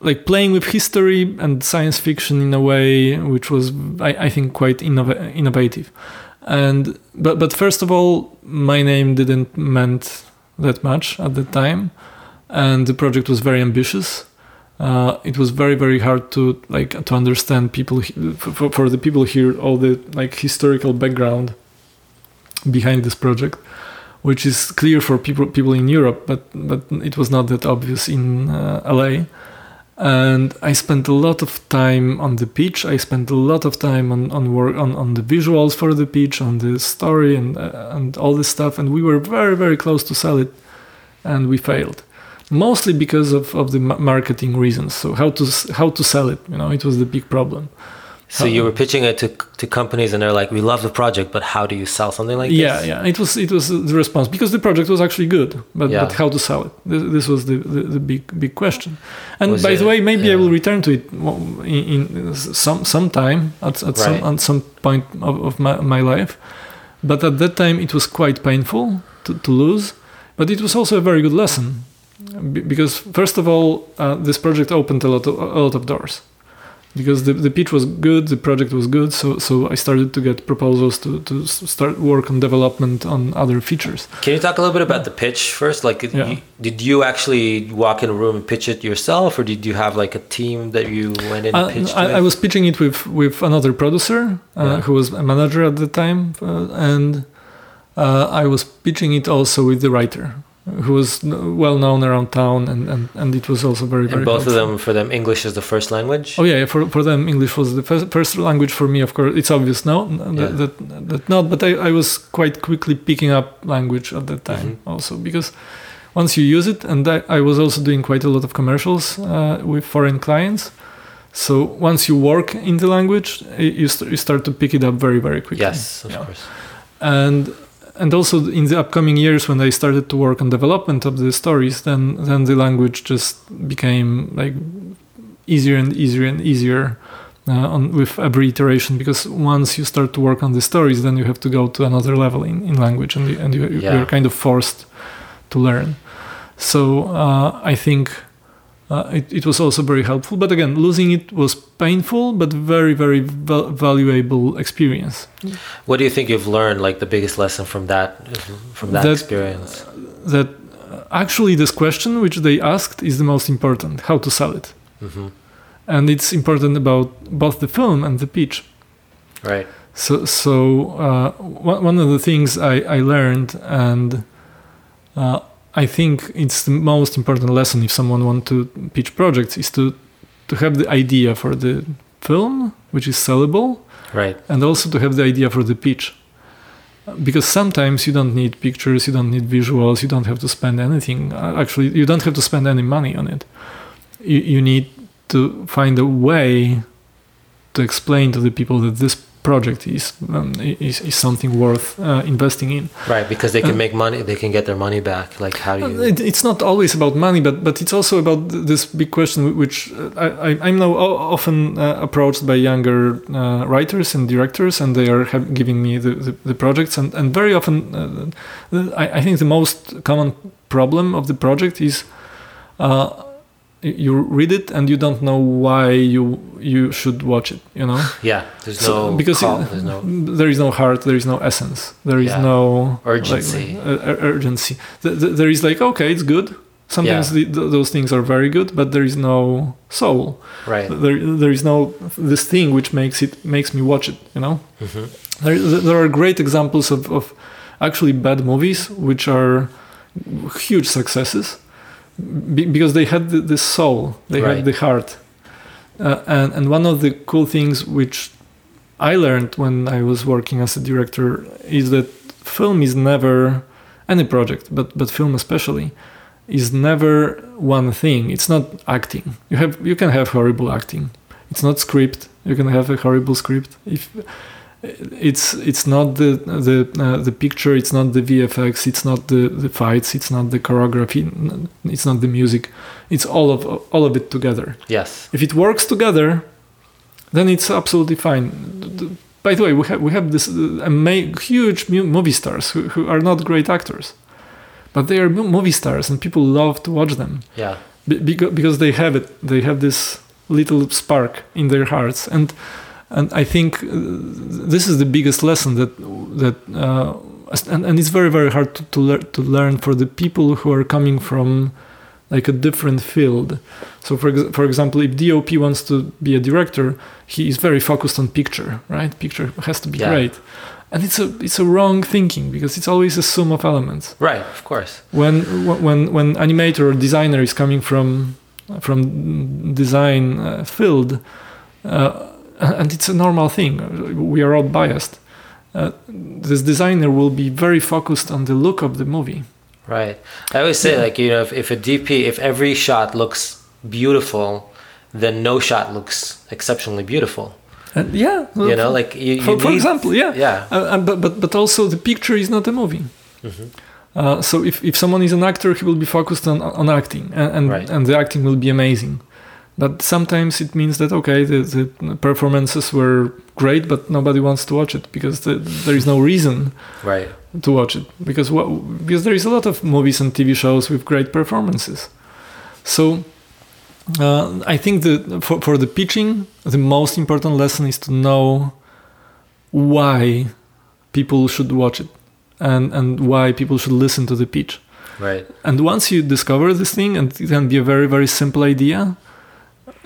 like playing with history and science fiction in a way which was I, I think quite innov- innovative. And but but first of all my name didn't meant that much at the time and the project was very ambitious. Uh, it was very very hard to like to understand people for, for the people here all the like historical background behind this project which is clear for people people in Europe but but it was not that obvious in uh, LA and I spent a lot of time on the pitch. I spent a lot of time on on work on, on the visuals for the pitch, on the story, and uh, and all this stuff. And we were very very close to sell it, and we failed, mostly because of, of the marketing reasons. So how to how to sell it? You know, it was the big problem. So you were pitching it to to companies, and they're like, "We love the project, but how do you sell something like yeah, this?" Yeah, yeah. It was it was the response because the project was actually good, but yeah. but how to sell it? This, this was the, the, the big big question. And was by it, the way, maybe yeah. I will return to it in, in some some time at at right. some at some point of, of my, my life. But at that time, it was quite painful to, to lose, but it was also a very good lesson because first of all, uh, this project opened a lot of, a lot of doors because the, the pitch was good, the project was good, so so I started to get proposals to, to start work on development on other features. Can you talk a little bit about the pitch first? Like, yeah. you, did you actually walk in a room and pitch it yourself, or did you have like a team that you went in and uh, pitched? I, I, was pitching it with with another producer uh, yeah. who was a manager at the time, uh, and uh, I was pitching it also with the writer. Who was well known around town, and, and, and it was also very very. And both helpful. of them, for them, English is the first language. Oh yeah, for for them English was the first, first language. For me, of course, it's obvious now Yeah. that, that that not. But I, I was quite quickly picking up language at that time Mhm. also because once you use it, and I, I was also doing quite a lot of commercials uh, with foreign clients. So once you work in the language, you, st- you start to pick it up very very quickly. yes, of Yeah. course. and and also in the upcoming years when I started to work on development of the stories, then then the language just became like easier and easier and easier uh, on with every iteration because once you start to work on the stories, then you have to go to another level in, in language and you, and you, Yeah. you're kind of forced to learn. So uh, I think. Uh, it, it was also very helpful, but again, losing it was painful, but very, very val- valuable experience. What do you think you've learned? Like the biggest lesson from that, from that, That- experience? that uh, actually this question which they asked is the most important how to sell it hmm and it's important about both the film and the pitch Right. so so uh, one, one of the things I, I learned and uh, I think it's the most important lesson if someone wants to pitch projects is to to have the idea for the film which is sellable Right. and also to have the idea for the pitch. Because sometimes you don't need pictures you don't need visuals you don't have to spend anything. Uh, actually you don't have to spend any money on it. You, you need to find a way to explain to the people that this project is um, is, is something worth uh, investing in Right. Because they can Uh, make money. They can get their money back. Like how do you? it, it's not always about money, but but it's also about this big question, which uh, I, I'm now often uh, approached by younger uh, writers and directors, and they are have, giving me the, the, the projects, and and very often, uh, I, I think the most common problem of the project is. You read it and you don't know why you you should watch it you know yeah. There's So- no because call. it- no. there is no heart there is no essence there is Yeah. no Urgency. like, uh, uh, urgency Th- th- there is like okay it's good sometimes Yeah. the, th- those things are very good but there is no soul Right. there, there is no this thing which makes it makes me watch it you know hmm there, there are great examples of, of actually bad movies which are huge successes be, because they had the, the soul they Right. had the heart. Uh, and, and one of the cool things which i learned when i was working as a director is that film is never any project but, but film especially is never one thing. It's not acting. You have you can have horrible acting. It's not script. You can have a horrible script. If it's it's not the the uh, the picture it's not the vfx it's not the the fights it's not the choreography it's not the music. It's all of all of it together. Yes. if it works together then it's absolutely fine. By the way we have we have this uh, ama- huge movie stars who, who are not great actors but they are movie stars and people love to watch them. Yeah. Be- because, because they have it they have this little spark in their hearts. And and i think uh, this is the biggest lesson that that uh, and, and it's very very hard to to, lear- to learn for the people who are coming from like a different field so for ex- for example if dop wants to be a director he is very focused on picture right picture has to be Yeah. great and it's a it's a wrong thinking because it's always a sum of elements Right. Of course. when when when animator or designer is coming from from design uh, field uh, and it's a normal thing we are all biased uh, this designer will be very focused on the look of the movie Right. I always say Yeah. like you know if, if a DP if every shot looks beautiful, then no shot looks exceptionally beautiful. and yeah You know, like you, you for, for example yeah Yeah. uh, but, but but also the picture is not a movie Mm-hmm. Uh, so if, if someone is an actor, he will be focused on on acting, and and, Right. and the acting will be amazing. But sometimes it means that okay, the, the performances were great, but nobody wants to watch it because the, there is no reason Right. to watch it because what because there is a lot of movies and TV shows with great performances. So uh, I think that for for the pitching, the most important lesson is to know why people should watch it and and why people should listen to the pitch. Right. And once you discover this thing, and it can be a very very simple idea,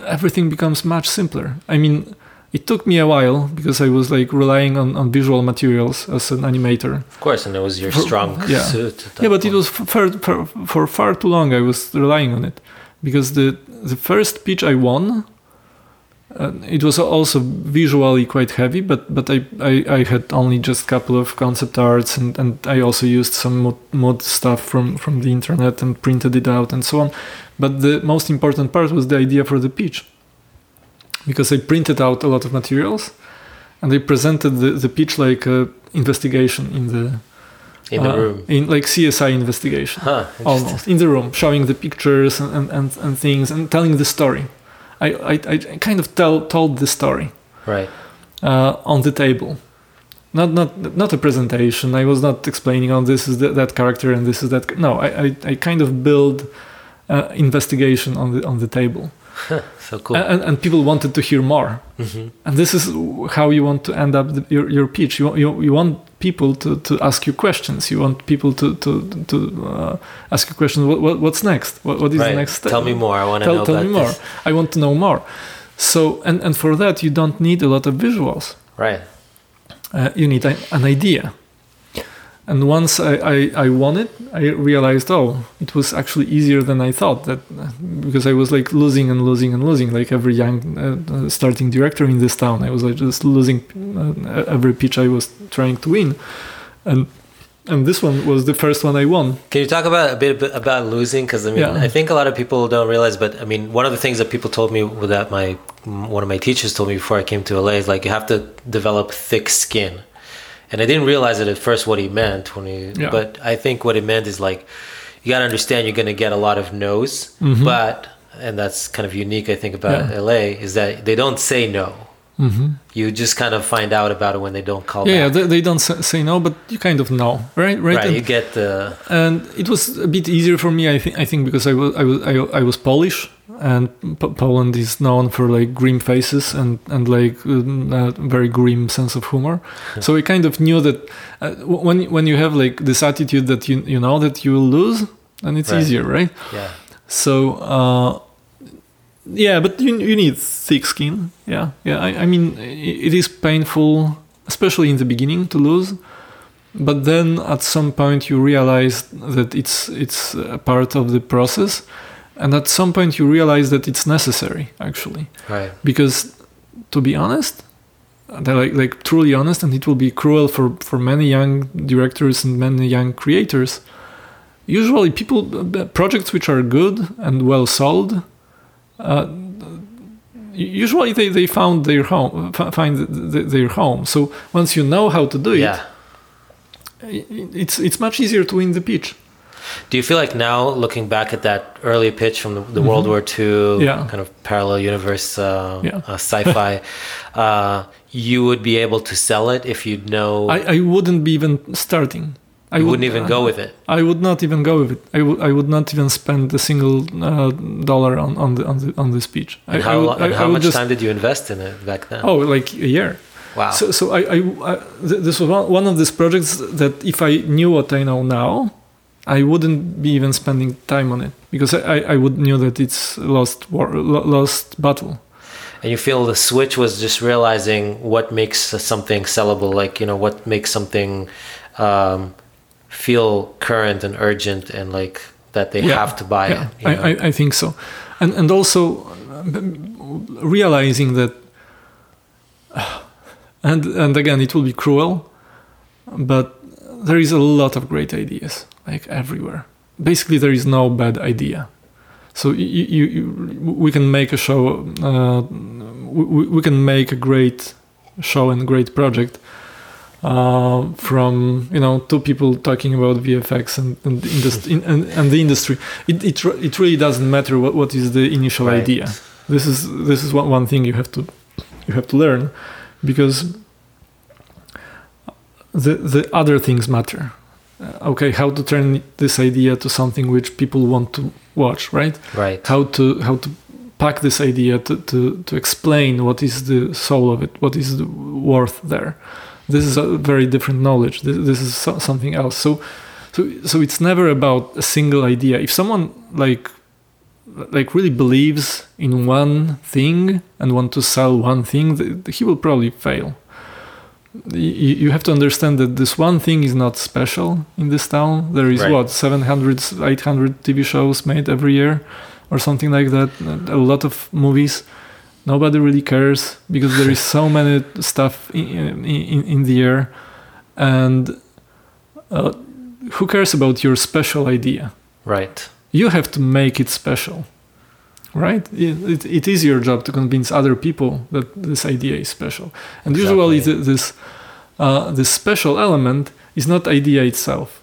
everything becomes much simpler. I mean, it took me a while because I was like relying on, on visual materials as an animator. Of course, and it was your strong yeah. suit. Yeah, but it was for, for, for far too long. I was relying on it because the the first pitch I won, uh, it was also visually quite heavy. But but I, I, I had only just a couple of concept arts and, and I also used some mod, mod stuff from from the internet and printed it out and so on. But the most important part was the idea for the pitch because I printed out a lot of materials and I presented the, the pitch like a investigation in the in the uh, room in like CSI investigation huh, almost in the room showing the pictures and, and, and things and telling the story I, I, I kind of tell, told the story right. uh, on the table. Not not not a presentation. I was not explaining oh this is the, that character and this is that no I, I, I kind of build uh, investigation on the on the table so cool. And, and, people wanted to hear more. Mm-hmm. And this is how you want to end up the, your, your pitch. You, you, you want people to, to ask you questions. You want people to, to, to uh, ask you questions. What, what, what's next? What, what is right. the next step? Tell me more. I want to tell, know tell me more. this. I want to know more. So, and, and for that, you don't need a lot of visuals. Right. Uh, you need a, an idea. And once I, I, I won it, I realized, oh, it was actually easier than I thought. That because I was like losing and losing and losing, like every young uh, starting director in this town, I was like just losing uh, every pitch I was trying to win, and and this one was the first one I won. Can you talk about a bit about losing? Because I mean, Yeah. I think a lot of people don't realize, but I mean, one of the things that people told me that my one of my teachers told me before I came to LA is like you have to develop thick skin and I didn't realize it at first what he meant when he. Yeah. But I think what it meant is like, you gotta understand you're gonna get a lot of no's, Mhm. but and that's kind of unique I think about Yeah. LA is that they don't say no. Mm-hmm. You just kind of find out about it when they don't call Yeah, they, they don't say, no, but you kind of know, right? Right. right, And- you get the and it was a bit easier for me. I think I think because I was I was I, I was Polish, and P- Poland is known for like grim faces and and like a very grim sense of humor. so we kind of knew that uh, when when you have like this attitude that you you know that you will lose, and it's Right. easier, right? yeah. So uh, yeah, but you you need thick skin. Yeah, yeah. I, I mean, it is painful, especially in the beginning, to lose. But then at some point you realize that it's it's a part of the process, and at some point you realize that it's necessary actually Right. because to be honest like, like truly honest and it will be cruel for for many young directors and many young creators usually people projects which are good and well sold uh, usually they, they found their home find th- th- their home so once you know how to do it Yeah. i- it's it's much easier to win the pitch Do you feel like now, looking back at that early pitch from the, the World War II Mm-hmm. Yeah. kind of parallel universe uh, Yeah. uh, sci-fi, uh, you would be able to sell it if you know I, I wouldn't be even starting I you would- wouldn't even go with it. I would not even go with it. I would I would not even spend a single uh, dollar on on the on the on the speech. And I how, would, I, and I how much just, time did you invest in it back then? Oh, like a year. wow. So so I, I, this was one, one of these projects that if I knew what I know now, I wouldn't be even spending time on it because I, I, I would knew that it's lost war, lost battle. and you feel the switch was just realizing what makes something sellable, like, you know, what makes something um, feel current and urgent and like that they Yeah. have to buy yeah, it. I? I, I think so, and and also realizing that, and and again it will be cruel, but there is a lot of great ideas like everywhere. Basically, there is no bad idea. So you, you, you we can make a show. Uh, we, we can make a great show and great project uh, from you know two people talking about VFX and and, and, and the industry. It, it it really doesn't matter what, what is the initial Right. idea. This is this is one, one thing you have to you have to learn because the the other things matter. Uh, okay, how to turn this idea to something which people want to watch, right? Right. how to how to pack this idea to, to, to explain what is the soul of it what is the worth there this is a very different knowledge this, this is so, something else so so so it's never about a single idea if someone like like really believes in one thing and want to sell one thing, he will probably fail. You have to understand that this one thing is not special in this town. There is right. what 700, 800 TV shows made every year, or something like that. A lot of movies. Nobody really cares because there is so many stuff in, in, in the air, and uh, who cares about your special idea? Right. You have to make it special right? It, it, it is your job to convince other people that this idea is special. And exactly. usually this uh, this special element is not idea itself.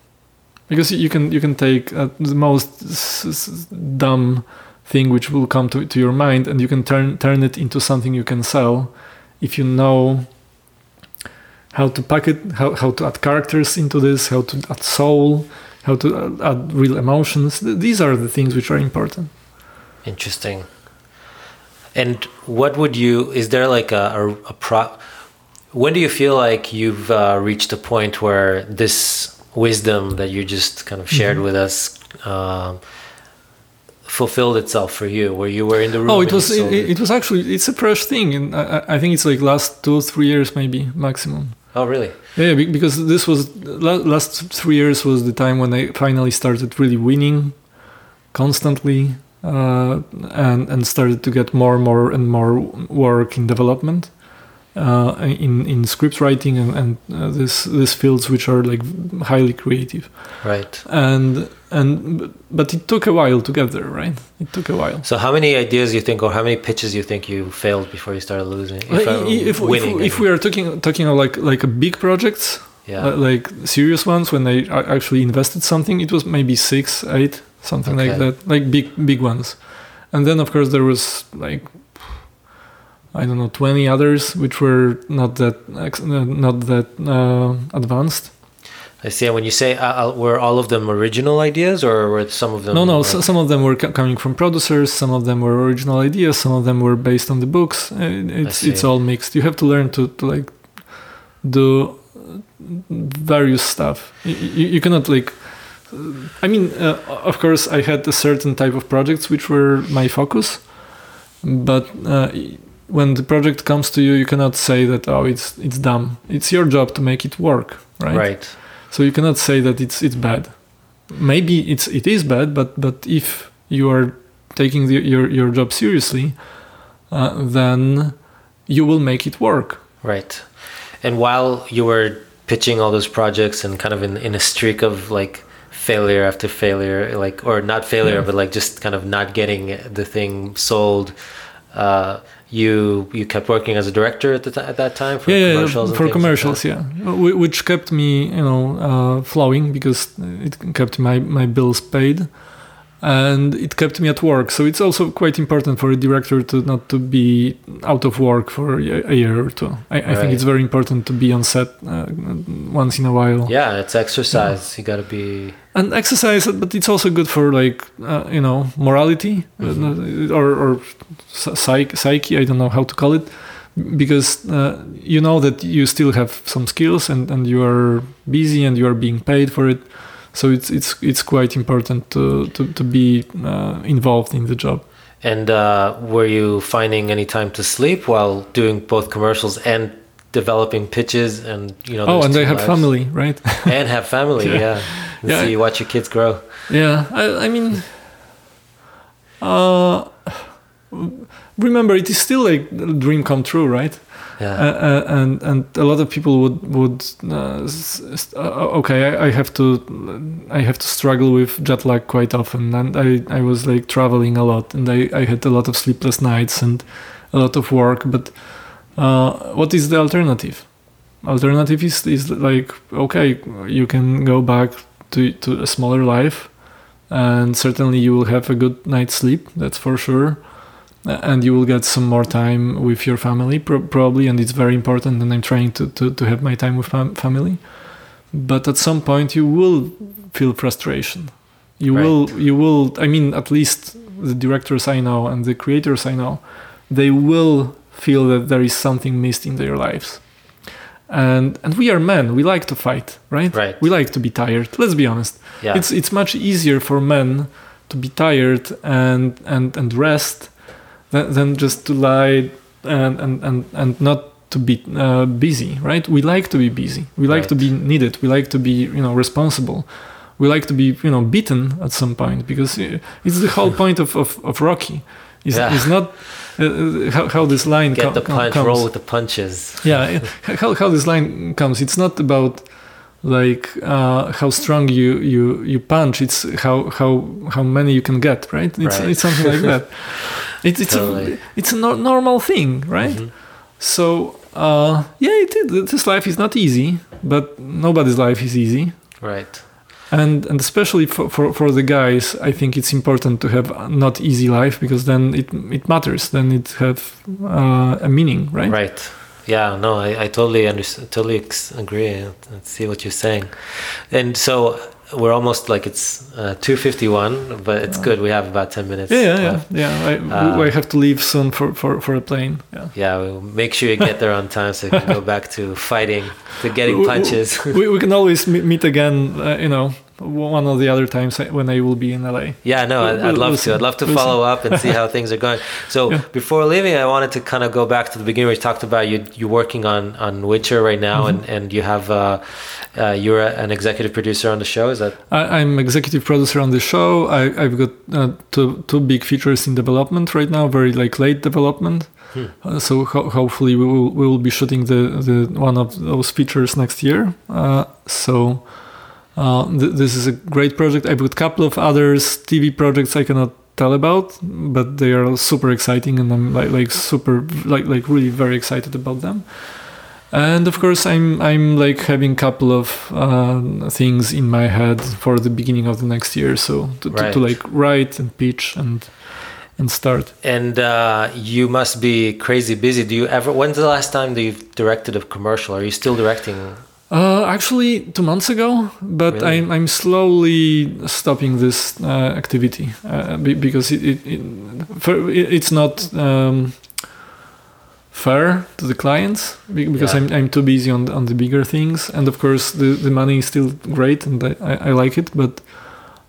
Because you can you can take uh, the most dumb thing which will come to, to your mind and you can turn turn it into something you can sell if you know how to pack it how, how to add characters into this how to add soul how to add real emotions. These are the things which are important. Interesting. And what would you? Is there like a, a, a pro? When do you feel like you've uh, reached a point where this wisdom that you just kind of shared mm-hmm. with us uh, fulfilled itself for you? Where you were in the room? Oh, it was. It, it, was actually. It's a fresh thing, and I, I think it's like last two, three years, maybe maximum. Oh, really? Yeah, because this was last three years was the time when I finally started really winning constantly, uh, and and started to get more and more and more work in development uh, in in script writing and, and uh, this this fields which are like highly creative right and and but it took a while to get there right it took a while so how many ideas you think or how many pitches you think you failed before you started losing if, if, winning, if, if we are talking talking of like like a big projects yeah. Uh, like serious ones when I actually invested something it was maybe six eight something okay. like that like big big ones and then of course there was like I don't know, 20 others which were not that not that uh, advanced. I see. And when you say uh, uh, were all of them original ideas, or were some of them? No, no. So, some of them were coming from producers. Some of them were original ideas. Some of them were based on the books. Uh, it's it's all mixed. You have to learn to, to like do various stuff. You, you, cannot like. I mean, uh, of course, I had a certain type of projects which were my focus, but when the project comes to you, you cannot say that oh it's it's dumb. It's your job to make it work, right? Right. So you cannot say that it's it's bad. Maybe it's it is bad, but but if you are taking the, your your job seriously, uh, then you will make it work. Right. And while you were pitching all those projects and kind of in in a streak of like failure after failure, like or not failure, yeah. but like just kind of not getting the thing sold. Uh, you you kept working as a director at, the at that time for yeah, commercials for commercials like yeah. Which kept me you know uh, flowing because it kept my my bills paid. And it kept me at work. So it's also quite important for a director to not to be out of work for a year or two. I, I think it's very important to be on set uh, once in a while. Yeah it's exercise. Yeah. you gotta be and exercise but it's also good for like uh, you know morality mm-hmm. or, or psych, psyche i don't know how to call it because uh, you know that you still have some skills and, and you are busy and you are being paid for it so it's it's it's quite important to to, to be uh, involved in the job and uh, were you finding any time to sleep while doing both commercials and developing pitches and you know oh and they have family right and have family yeah, yeah. yeah. see watch your kids grow yeah i, I mean uh remember it is still like a dream come true right yeah. Uh, uh, and and a lot of people would would uh, uh, okay I, I, have to I have to struggle with jet lag quite often and I, I was like traveling a lot and I, I had a lot of sleepless nights and a lot of work but uh, what is the alternative? Alternative is, is like okay you can go back to, to a smaller life and certainly you will have a good night's sleep that's for sure. And you will get some more time with your family pro- probably and it's very important and i'm trying to, to, to have my time with fam- family. But at some point you will feel frustration. You right. will you will i mean at least the directors i know and the creators i know they will feel that there is something missed in their lives. And and we are men we like to fight right? Right. We like to be tired let's be honest. Yeah. it's it's much easier for men to be tired and and and rest than, than just to lie and and and, and not to be uh, busy right? We like to be busy. We like right. to be needed. We like to be you know responsible. We like to be you know beaten at some point because it's the whole point of, of, of rocky. It's, yeah. it's not uh, how, how this line get the punch comes. roll with the punches yeah how, how this line comes it's not about like uh, how strong you, you you punch it's how how how many you can get right it's, right. it's something like that it, it's totally. a it's a no, normal thing right mm-hmm. so uh, yeah it, this life is not easy but nobody's life is easy right and and especially for, for, for the guys i think it's important to have not easy life because then it it matters. Then it have uh, a meaning right? Right. Yeah no i, I totally understand totally agree. See what you're saying. And so we're almost like it's uh, 251 but it's good. We have about 10 minutes yeah yeah yeah, yeah. I, uh, I, have to leave soon for, for, for a plane. Yeah. Yeah we'll make sure you get there on time so you can go back to fighting to getting punches. we, we can always meet again uh, you know one of the other times when I will be in LA. Yeah, no, I'd, I'd love to. I'd love to follow up and see how things are going. So yeah. before leaving, I wanted to kind of go back to the beginning where you talked about you you're working on on Witcher right now, mm-hmm. and and you have uh, uh, you're an executive producer on the show. Is that? I, am executive producer on the show. I, have got uh, two two big features in development right now, very like late development. Hmm. Uh, so ho- hopefully we will we will be shooting the the one of those features next year. Uh, so th- this is a great project. I've got a couple of others TV projects I cannot tell about, but they are super exciting, and I'm like like super like like really very excited about them. And of course, I'm I'm like having a couple of uh, things in my head for the beginning of the next year. So to, right. to, to like write and pitch and and start. And uh, you must be crazy busy. Do you ever? When's the last time that you've directed a commercial? Are you still directing? Uh, actually, two months ago, but really? I'm I'm slowly stopping this uh, activity uh, because it, it, it, it's not um, fair to the clients because yeah. I'm I'm too busy on the, on the bigger things, and of course the, the money is still great and I, I like it, but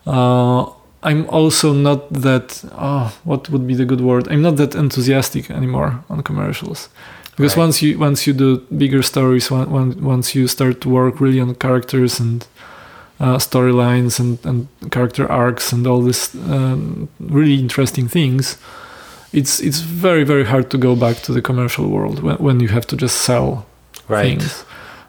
uh, I'm also not that oh, what would be the good word? I'm not that enthusiastic anymore on commercials because right. once you once you do bigger stories once you start to work really on characters and uh, storylines and, and character arcs and all these um, really interesting things it's it's very very hard to go back to the commercial world when, when you have to just sell right. things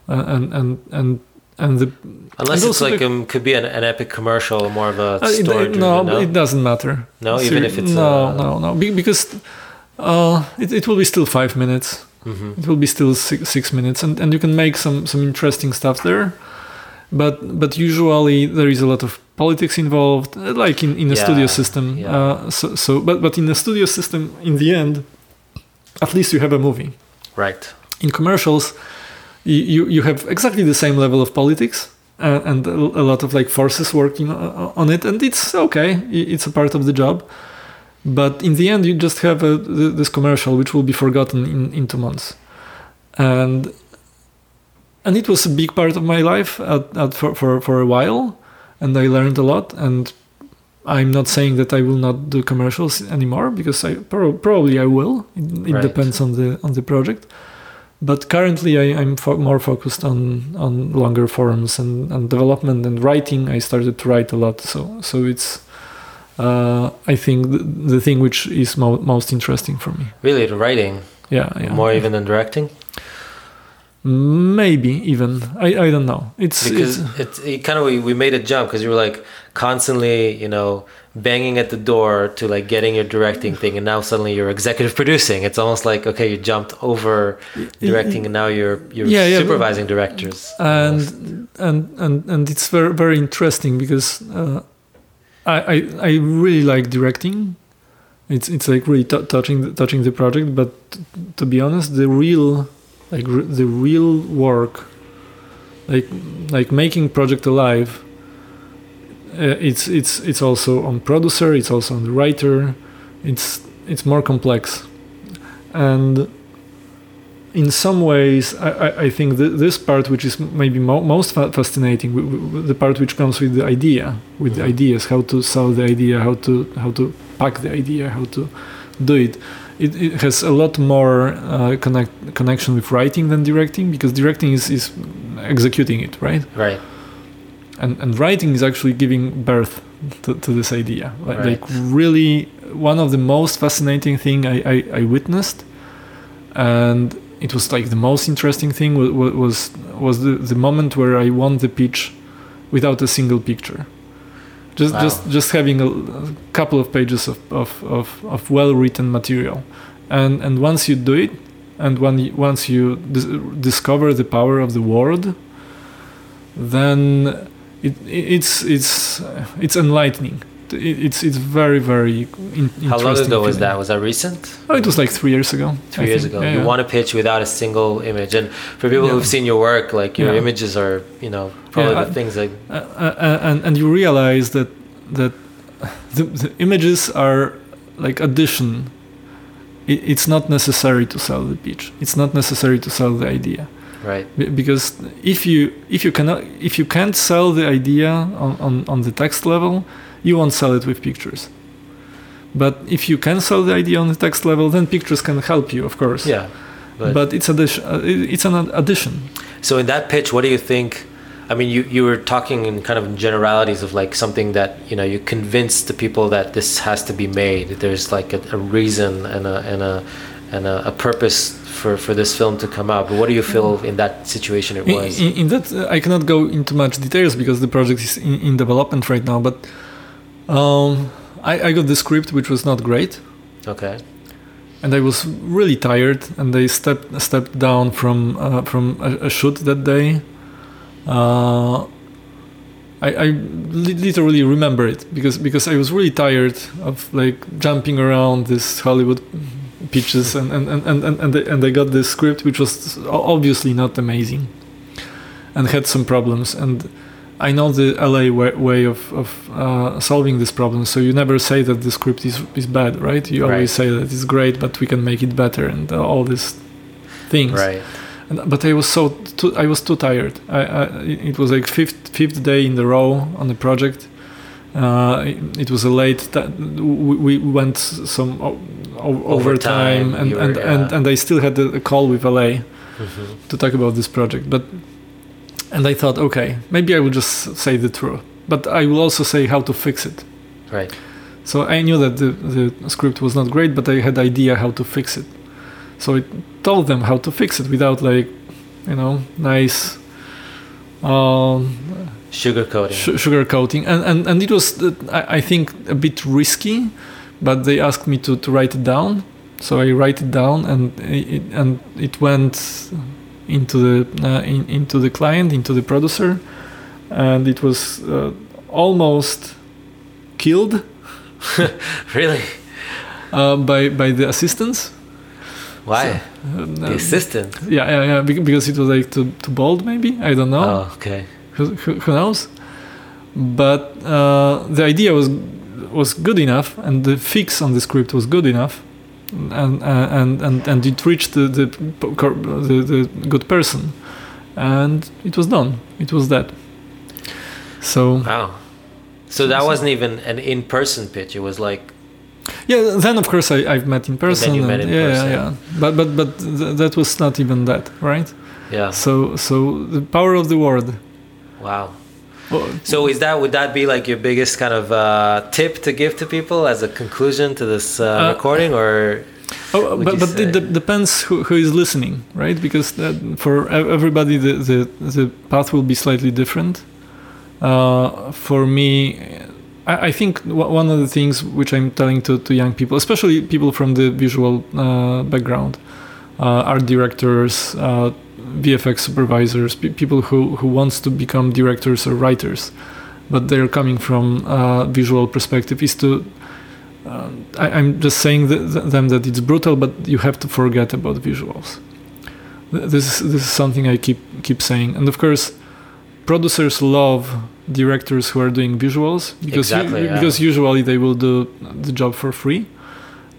uh, and and and and the unless and it's like the, um, could be an, an, epic commercial more of a story uh, it, no, no, it doesn't matter no even if it's no uh, no no because uh, it, it will be still five minutes Mm-hmm. It will be still six, six minutes, and, and you can make some some interesting stuff there. But but usually there is a lot of politics involved, uh, like in, in a yeah, studio system. Yeah. Uh, so so but but in the studio system, in the end, at least you have a movie. Right. In commercials, you you have exactly the same level of politics. Uh, and a, a lot of like forces working on it, and it's okay. It's a part of the job but in the end, you just have a, this commercial which will be forgotten in, in two months, and and it was a big part of my life at, at for, for for a while, and I learned a lot. And I'm not saying that I will not do commercials anymore because I pro- probably I will. It, it right. depends on the on the project. But currently, I, am fo- more focused on on longer forms and, and development and writing. I started to write a lot, so so it's uh, I think the, the, thing which is mo- most interesting for me. Really, the writing. Yeah, yeah. More even than directing. Maybe even I, I don't know. It's because it's, it's it kind of we, we made a jump because you were like constantly you know banging at the door to like getting your directing thing and now suddenly you're executive producing it's almost like okay you jumped over directing and now you're you're yeah, yeah, supervising directors and and and and it's very very interesting because uh, I, I, really like directing. It's it's like really t- touching touching the project, but t- to be honest, the real like r- the real work, like like making project alive. Uh, it's it's it's also on producer. It's also on the writer. It's it's more complex, and in some ways, I, I think th- this part, which is maybe mo- most fa- fascinating, the part which comes with the idea, with mm-hmm. the ideas, how to sell the idea, how to how to pack the idea, how to do it. It, it has a lot more uh, connect, connection with writing than directing because directing is, is executing it, right? Right. And and writing is actually giving birth to, to this idea. Like, right. like really, one of the most fascinating thing I, I, I witnessed, and it was like the most interesting thing was was, was the, the moment where I won the pitch without a single picture. Just wow. just just having a, a, couple of pages of, of, of, of well written material, and and once you do it, and when you, once you dis- discover the power of the word, then it, it's it's it's enlightening it's it's very very in, How long ago was that? Was that recent? Oh, it was like three years ago. Three I years think. ago. Yeah, you yeah. want to pitch without a single image, and for people yeah. who've seen your work, like your images are, you know, probably the things like. Uh, uh, uh, and and you realize that that the, the images are like addition. It, it's not necessary to sell the pitch. It's not necessary to sell the idea right because if you if you cannot if you can't sell the idea on, on, on the text level you won't sell it with pictures. But if you can sell the idea on the text level, then pictures can help you, of course. Yeah. But, but it's addition. Uh, it's an addition. So in that pitch, what do you think? I mean, you, you were talking in kind of generalities of like something that you know you convince the people that this has to be made. There's like a, a reason and a and a and a, a, purpose for, for this film to come out. But what do you feel in that situation it was? In, in that, uh, I cannot go into much details because the project is in, in development right now. But um, I, I got the script, which was not great. Okay. And I was really tired, and I stepped stepped down from uh, from a, a, shoot that day. Uh, I, I literally remember it because because I was really tired of like jumping around this Hollywood pitches and and, and, and, and, and I got this script which was obviously not amazing and had some problems and I know the LA way, way of, of uh, solving this problem. So you never say that the script is, is bad, right? You right. always say that it's great, but we can make it better and uh, all these things. Right. And, but I was so too, I was too tired. I, I, it was like fifth fifth day in the row on the project. Uh, it, it, was a late. we, we went some o- o- overtime, and, were, and, yeah. and and I still had a call with LA mm-hmm. to talk about this project, but and I thought, okay, maybe I will just say the truth, but I will also say how to fix it. Right. So I knew that the, the script was not great, but I had idea how to fix it. So I told them how to fix it without like, you know, nice um, sugar coating. Sh- sugar coating, and and and it was uh, I, I think a bit risky, but they asked me to to write it down. So I write it down, and it, and it went into the uh, in, into the client, into the producer, and it was uh, almost killed. really? Uh, by by the assistants. Why? So, the assistant. Yeah, yeah, yeah. Because it was like too, too bold, maybe. I don't know. Oh, okay. Who, who knows? But uh, the idea was was good enough, and the fix on the script was good enough and and and and it reached the the, the, the good person, and it was done. It was that. So wow. So that wasn't even an in-person pitch. It was like. Yeah. Then of course I I've met in person. And met in yeah, person. yeah, But but but th- that was not even that, right? Yeah. So so the power of the word. Wow so is that would that be like your biggest kind of uh, tip to give to people as a conclusion to this uh, uh, recording, or? Oh, but but it de- depends who, who is listening, right? Because for everybody, the, the the path will be slightly different. Uh, for me, I, I, think one of the things which I'm telling to, to young people, especially people from the visual uh, background, uh, art directors, VFX supervisors, people who, who wants to become directors or writers, but they're coming from a visual perspective, is to uh, I, am just saying th- th- them that it's brutal, but you have to forget about visuals. This is, this is something I keep keep saying, and of course, producers love directors who are doing visuals because exactly, u- yeah. because usually they will do the job for free,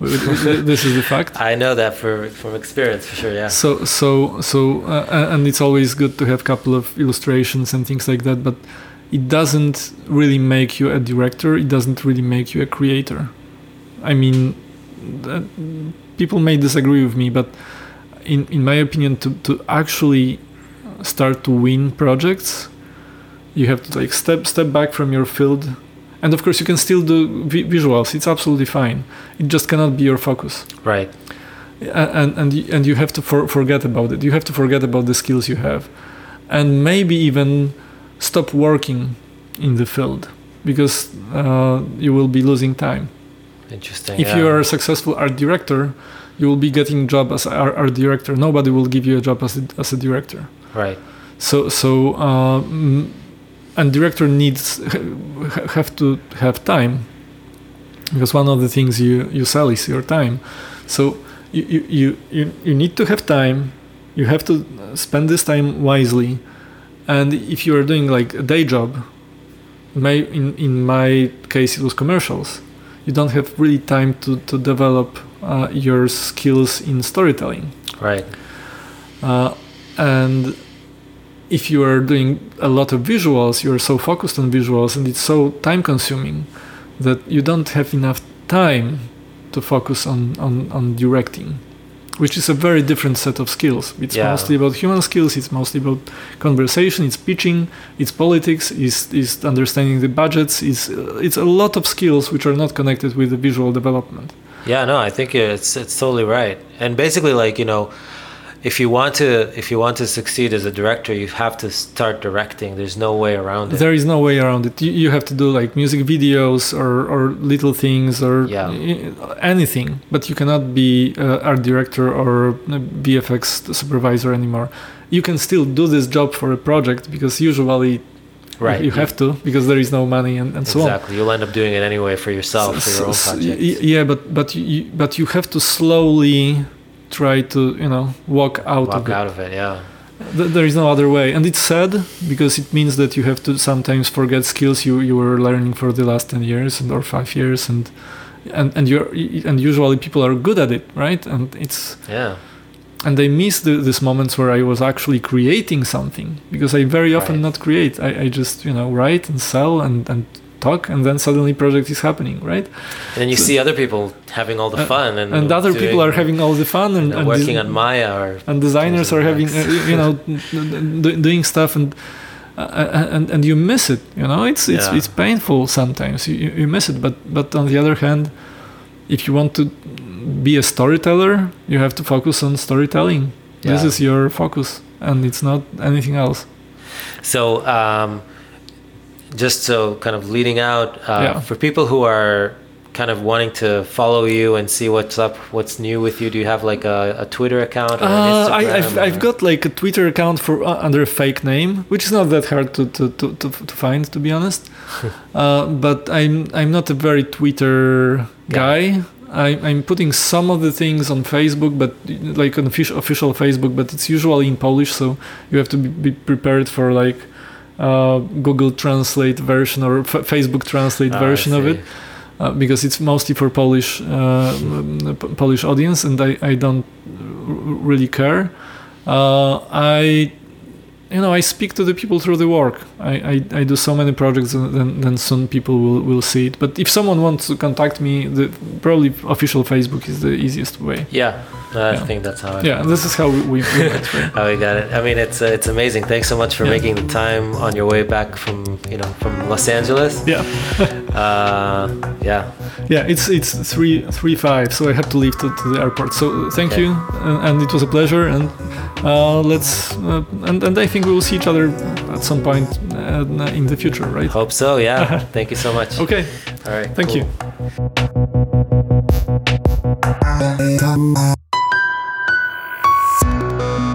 this is the fact. I know that for from experience for sure. Yeah. So so so uh, and it's always good to have a couple of illustrations and things like that, but it doesn't really make you a director. It doesn't really make you a creator. I mean, people may disagree with me, but in in my opinion, to to actually start to win projects, you have to like step step back from your field and of course you can still do vi- visuals. It's absolutely fine. It just cannot be your focus. Right. And and and you have to for, forget about it. You have to forget about the skills you have. And maybe even stop working in the field because uh, you will be losing time. Interesting if yeah. you are a successful art director you will be getting job as art, art director. Nobody will give you a job as a, as a director. Right. So so uh, and director needs have to have time because one of the things you you sell is your time. So you you you, you need to have time you have to spend this time wisely and if you are doing like a day job my in in my case it was commercials you don't have really time to to develop uh, your skills in storytelling. Right. Uh, and if you are doing a lot of visuals, you're so focused on visuals and it's so time consuming that you don't have enough time to focus on, on, on directing, which is a very different set of skills. It's yeah. mostly about human skills, it's mostly about conversation, it's pitching, it's politics, it's, it's understanding the budgets, it's, it's a lot of skills which are not connected with the visual development. Yeah, no, I think it's it's totally right. And basically like, you know, if you want to if you want to succeed as a director you have to start directing. There's no way around it. There is no way around it. You, you have to do like music videos or, or little things or yeah. anything. But you cannot be uh, art director or vfx supervisor anymore. You can still do this job for a project because usually right. you have to because there is no money and, and exactly. so on. Exactly. You'll end up doing it anyway for yourself so, for your own project. yeah but but you but you have to slowly try to you know walk out walk of it. out of it yeah. There is no other way. And it's sad because it means that you have to sometimes forget skills you, you were learning for the last 10 years and or 5 years and and and you and usually people are good at it right? And it's yeah. and they miss the, these moments where I was actually creating something because I very often right. not create. I, I just you know write and sell and and talk and then suddenly project is happening right? And you so, see other people having all the fun and and other doing, people are having all the fun and, and working on maya or and designers are having uh, you know doing stuff and uh, and and you miss it you know? It's it's yeah. it's painful sometimes. You, you miss it. But but on the other hand if you want to be a storyteller you have to focus on storytelling. Yeah. this is your focus and it's not anything else. So um just so kind of leading out uh, yeah. for people who are kind of wanting to follow you and see what's up, what's new with you? Do you have like a, a Twitter account? Or uh, I, have I've got like a Twitter account for uh, under a fake name, which is not that hard to to, to, to, to find, to be honest. uh, but I'm I'm not a very Twitter guy. Yeah. I, I'm putting some of the things on Facebook, but like on official official Facebook, but it's usually in Polish, so you have to be prepared for like uh, Google Translate version or F- Facebook Translate ah, version of it. Uh, because it's mostly for Polish uh, Polish audience, and I, I don't really care. Uh, I you know I speak to the people through the work. I, I, I do so many projects, and then, then soon people will, will see it. But if someone wants to contact me, the probably official Facebook is the easiest way. Yeah. I yeah. think that's how. I yeah, this is how we, we how we got it. I mean, it's uh, it's amazing. Thanks so much for yeah. making the time on your way back from you know from Los Angeles. Yeah. uh, yeah. Yeah, it's it's three three five, so I have to leave to, to the airport. So thank okay. you, and, and, it was a pleasure. And uh, let's uh, and and I think we will see each other at some point uh, in the future, right? Hope so. Yeah. thank you so much. Okay. All right. Thank cool. you.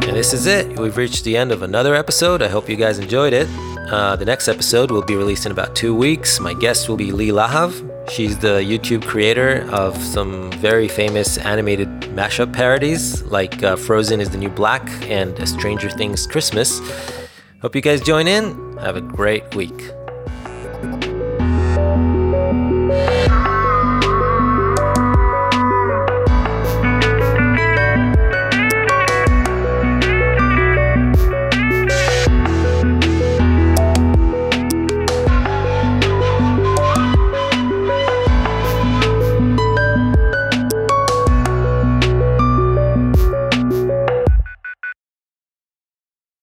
And this is it. We've reached the end of another episode. I hope you guys enjoyed it. Uh, the next episode will be released in about two weeks. My guest will be Lee Lahav. She's the YouTube creator of some very famous animated mashup parodies like uh, Frozen is the New Black and A Stranger Things Christmas. Hope you guys join in. Have a great week.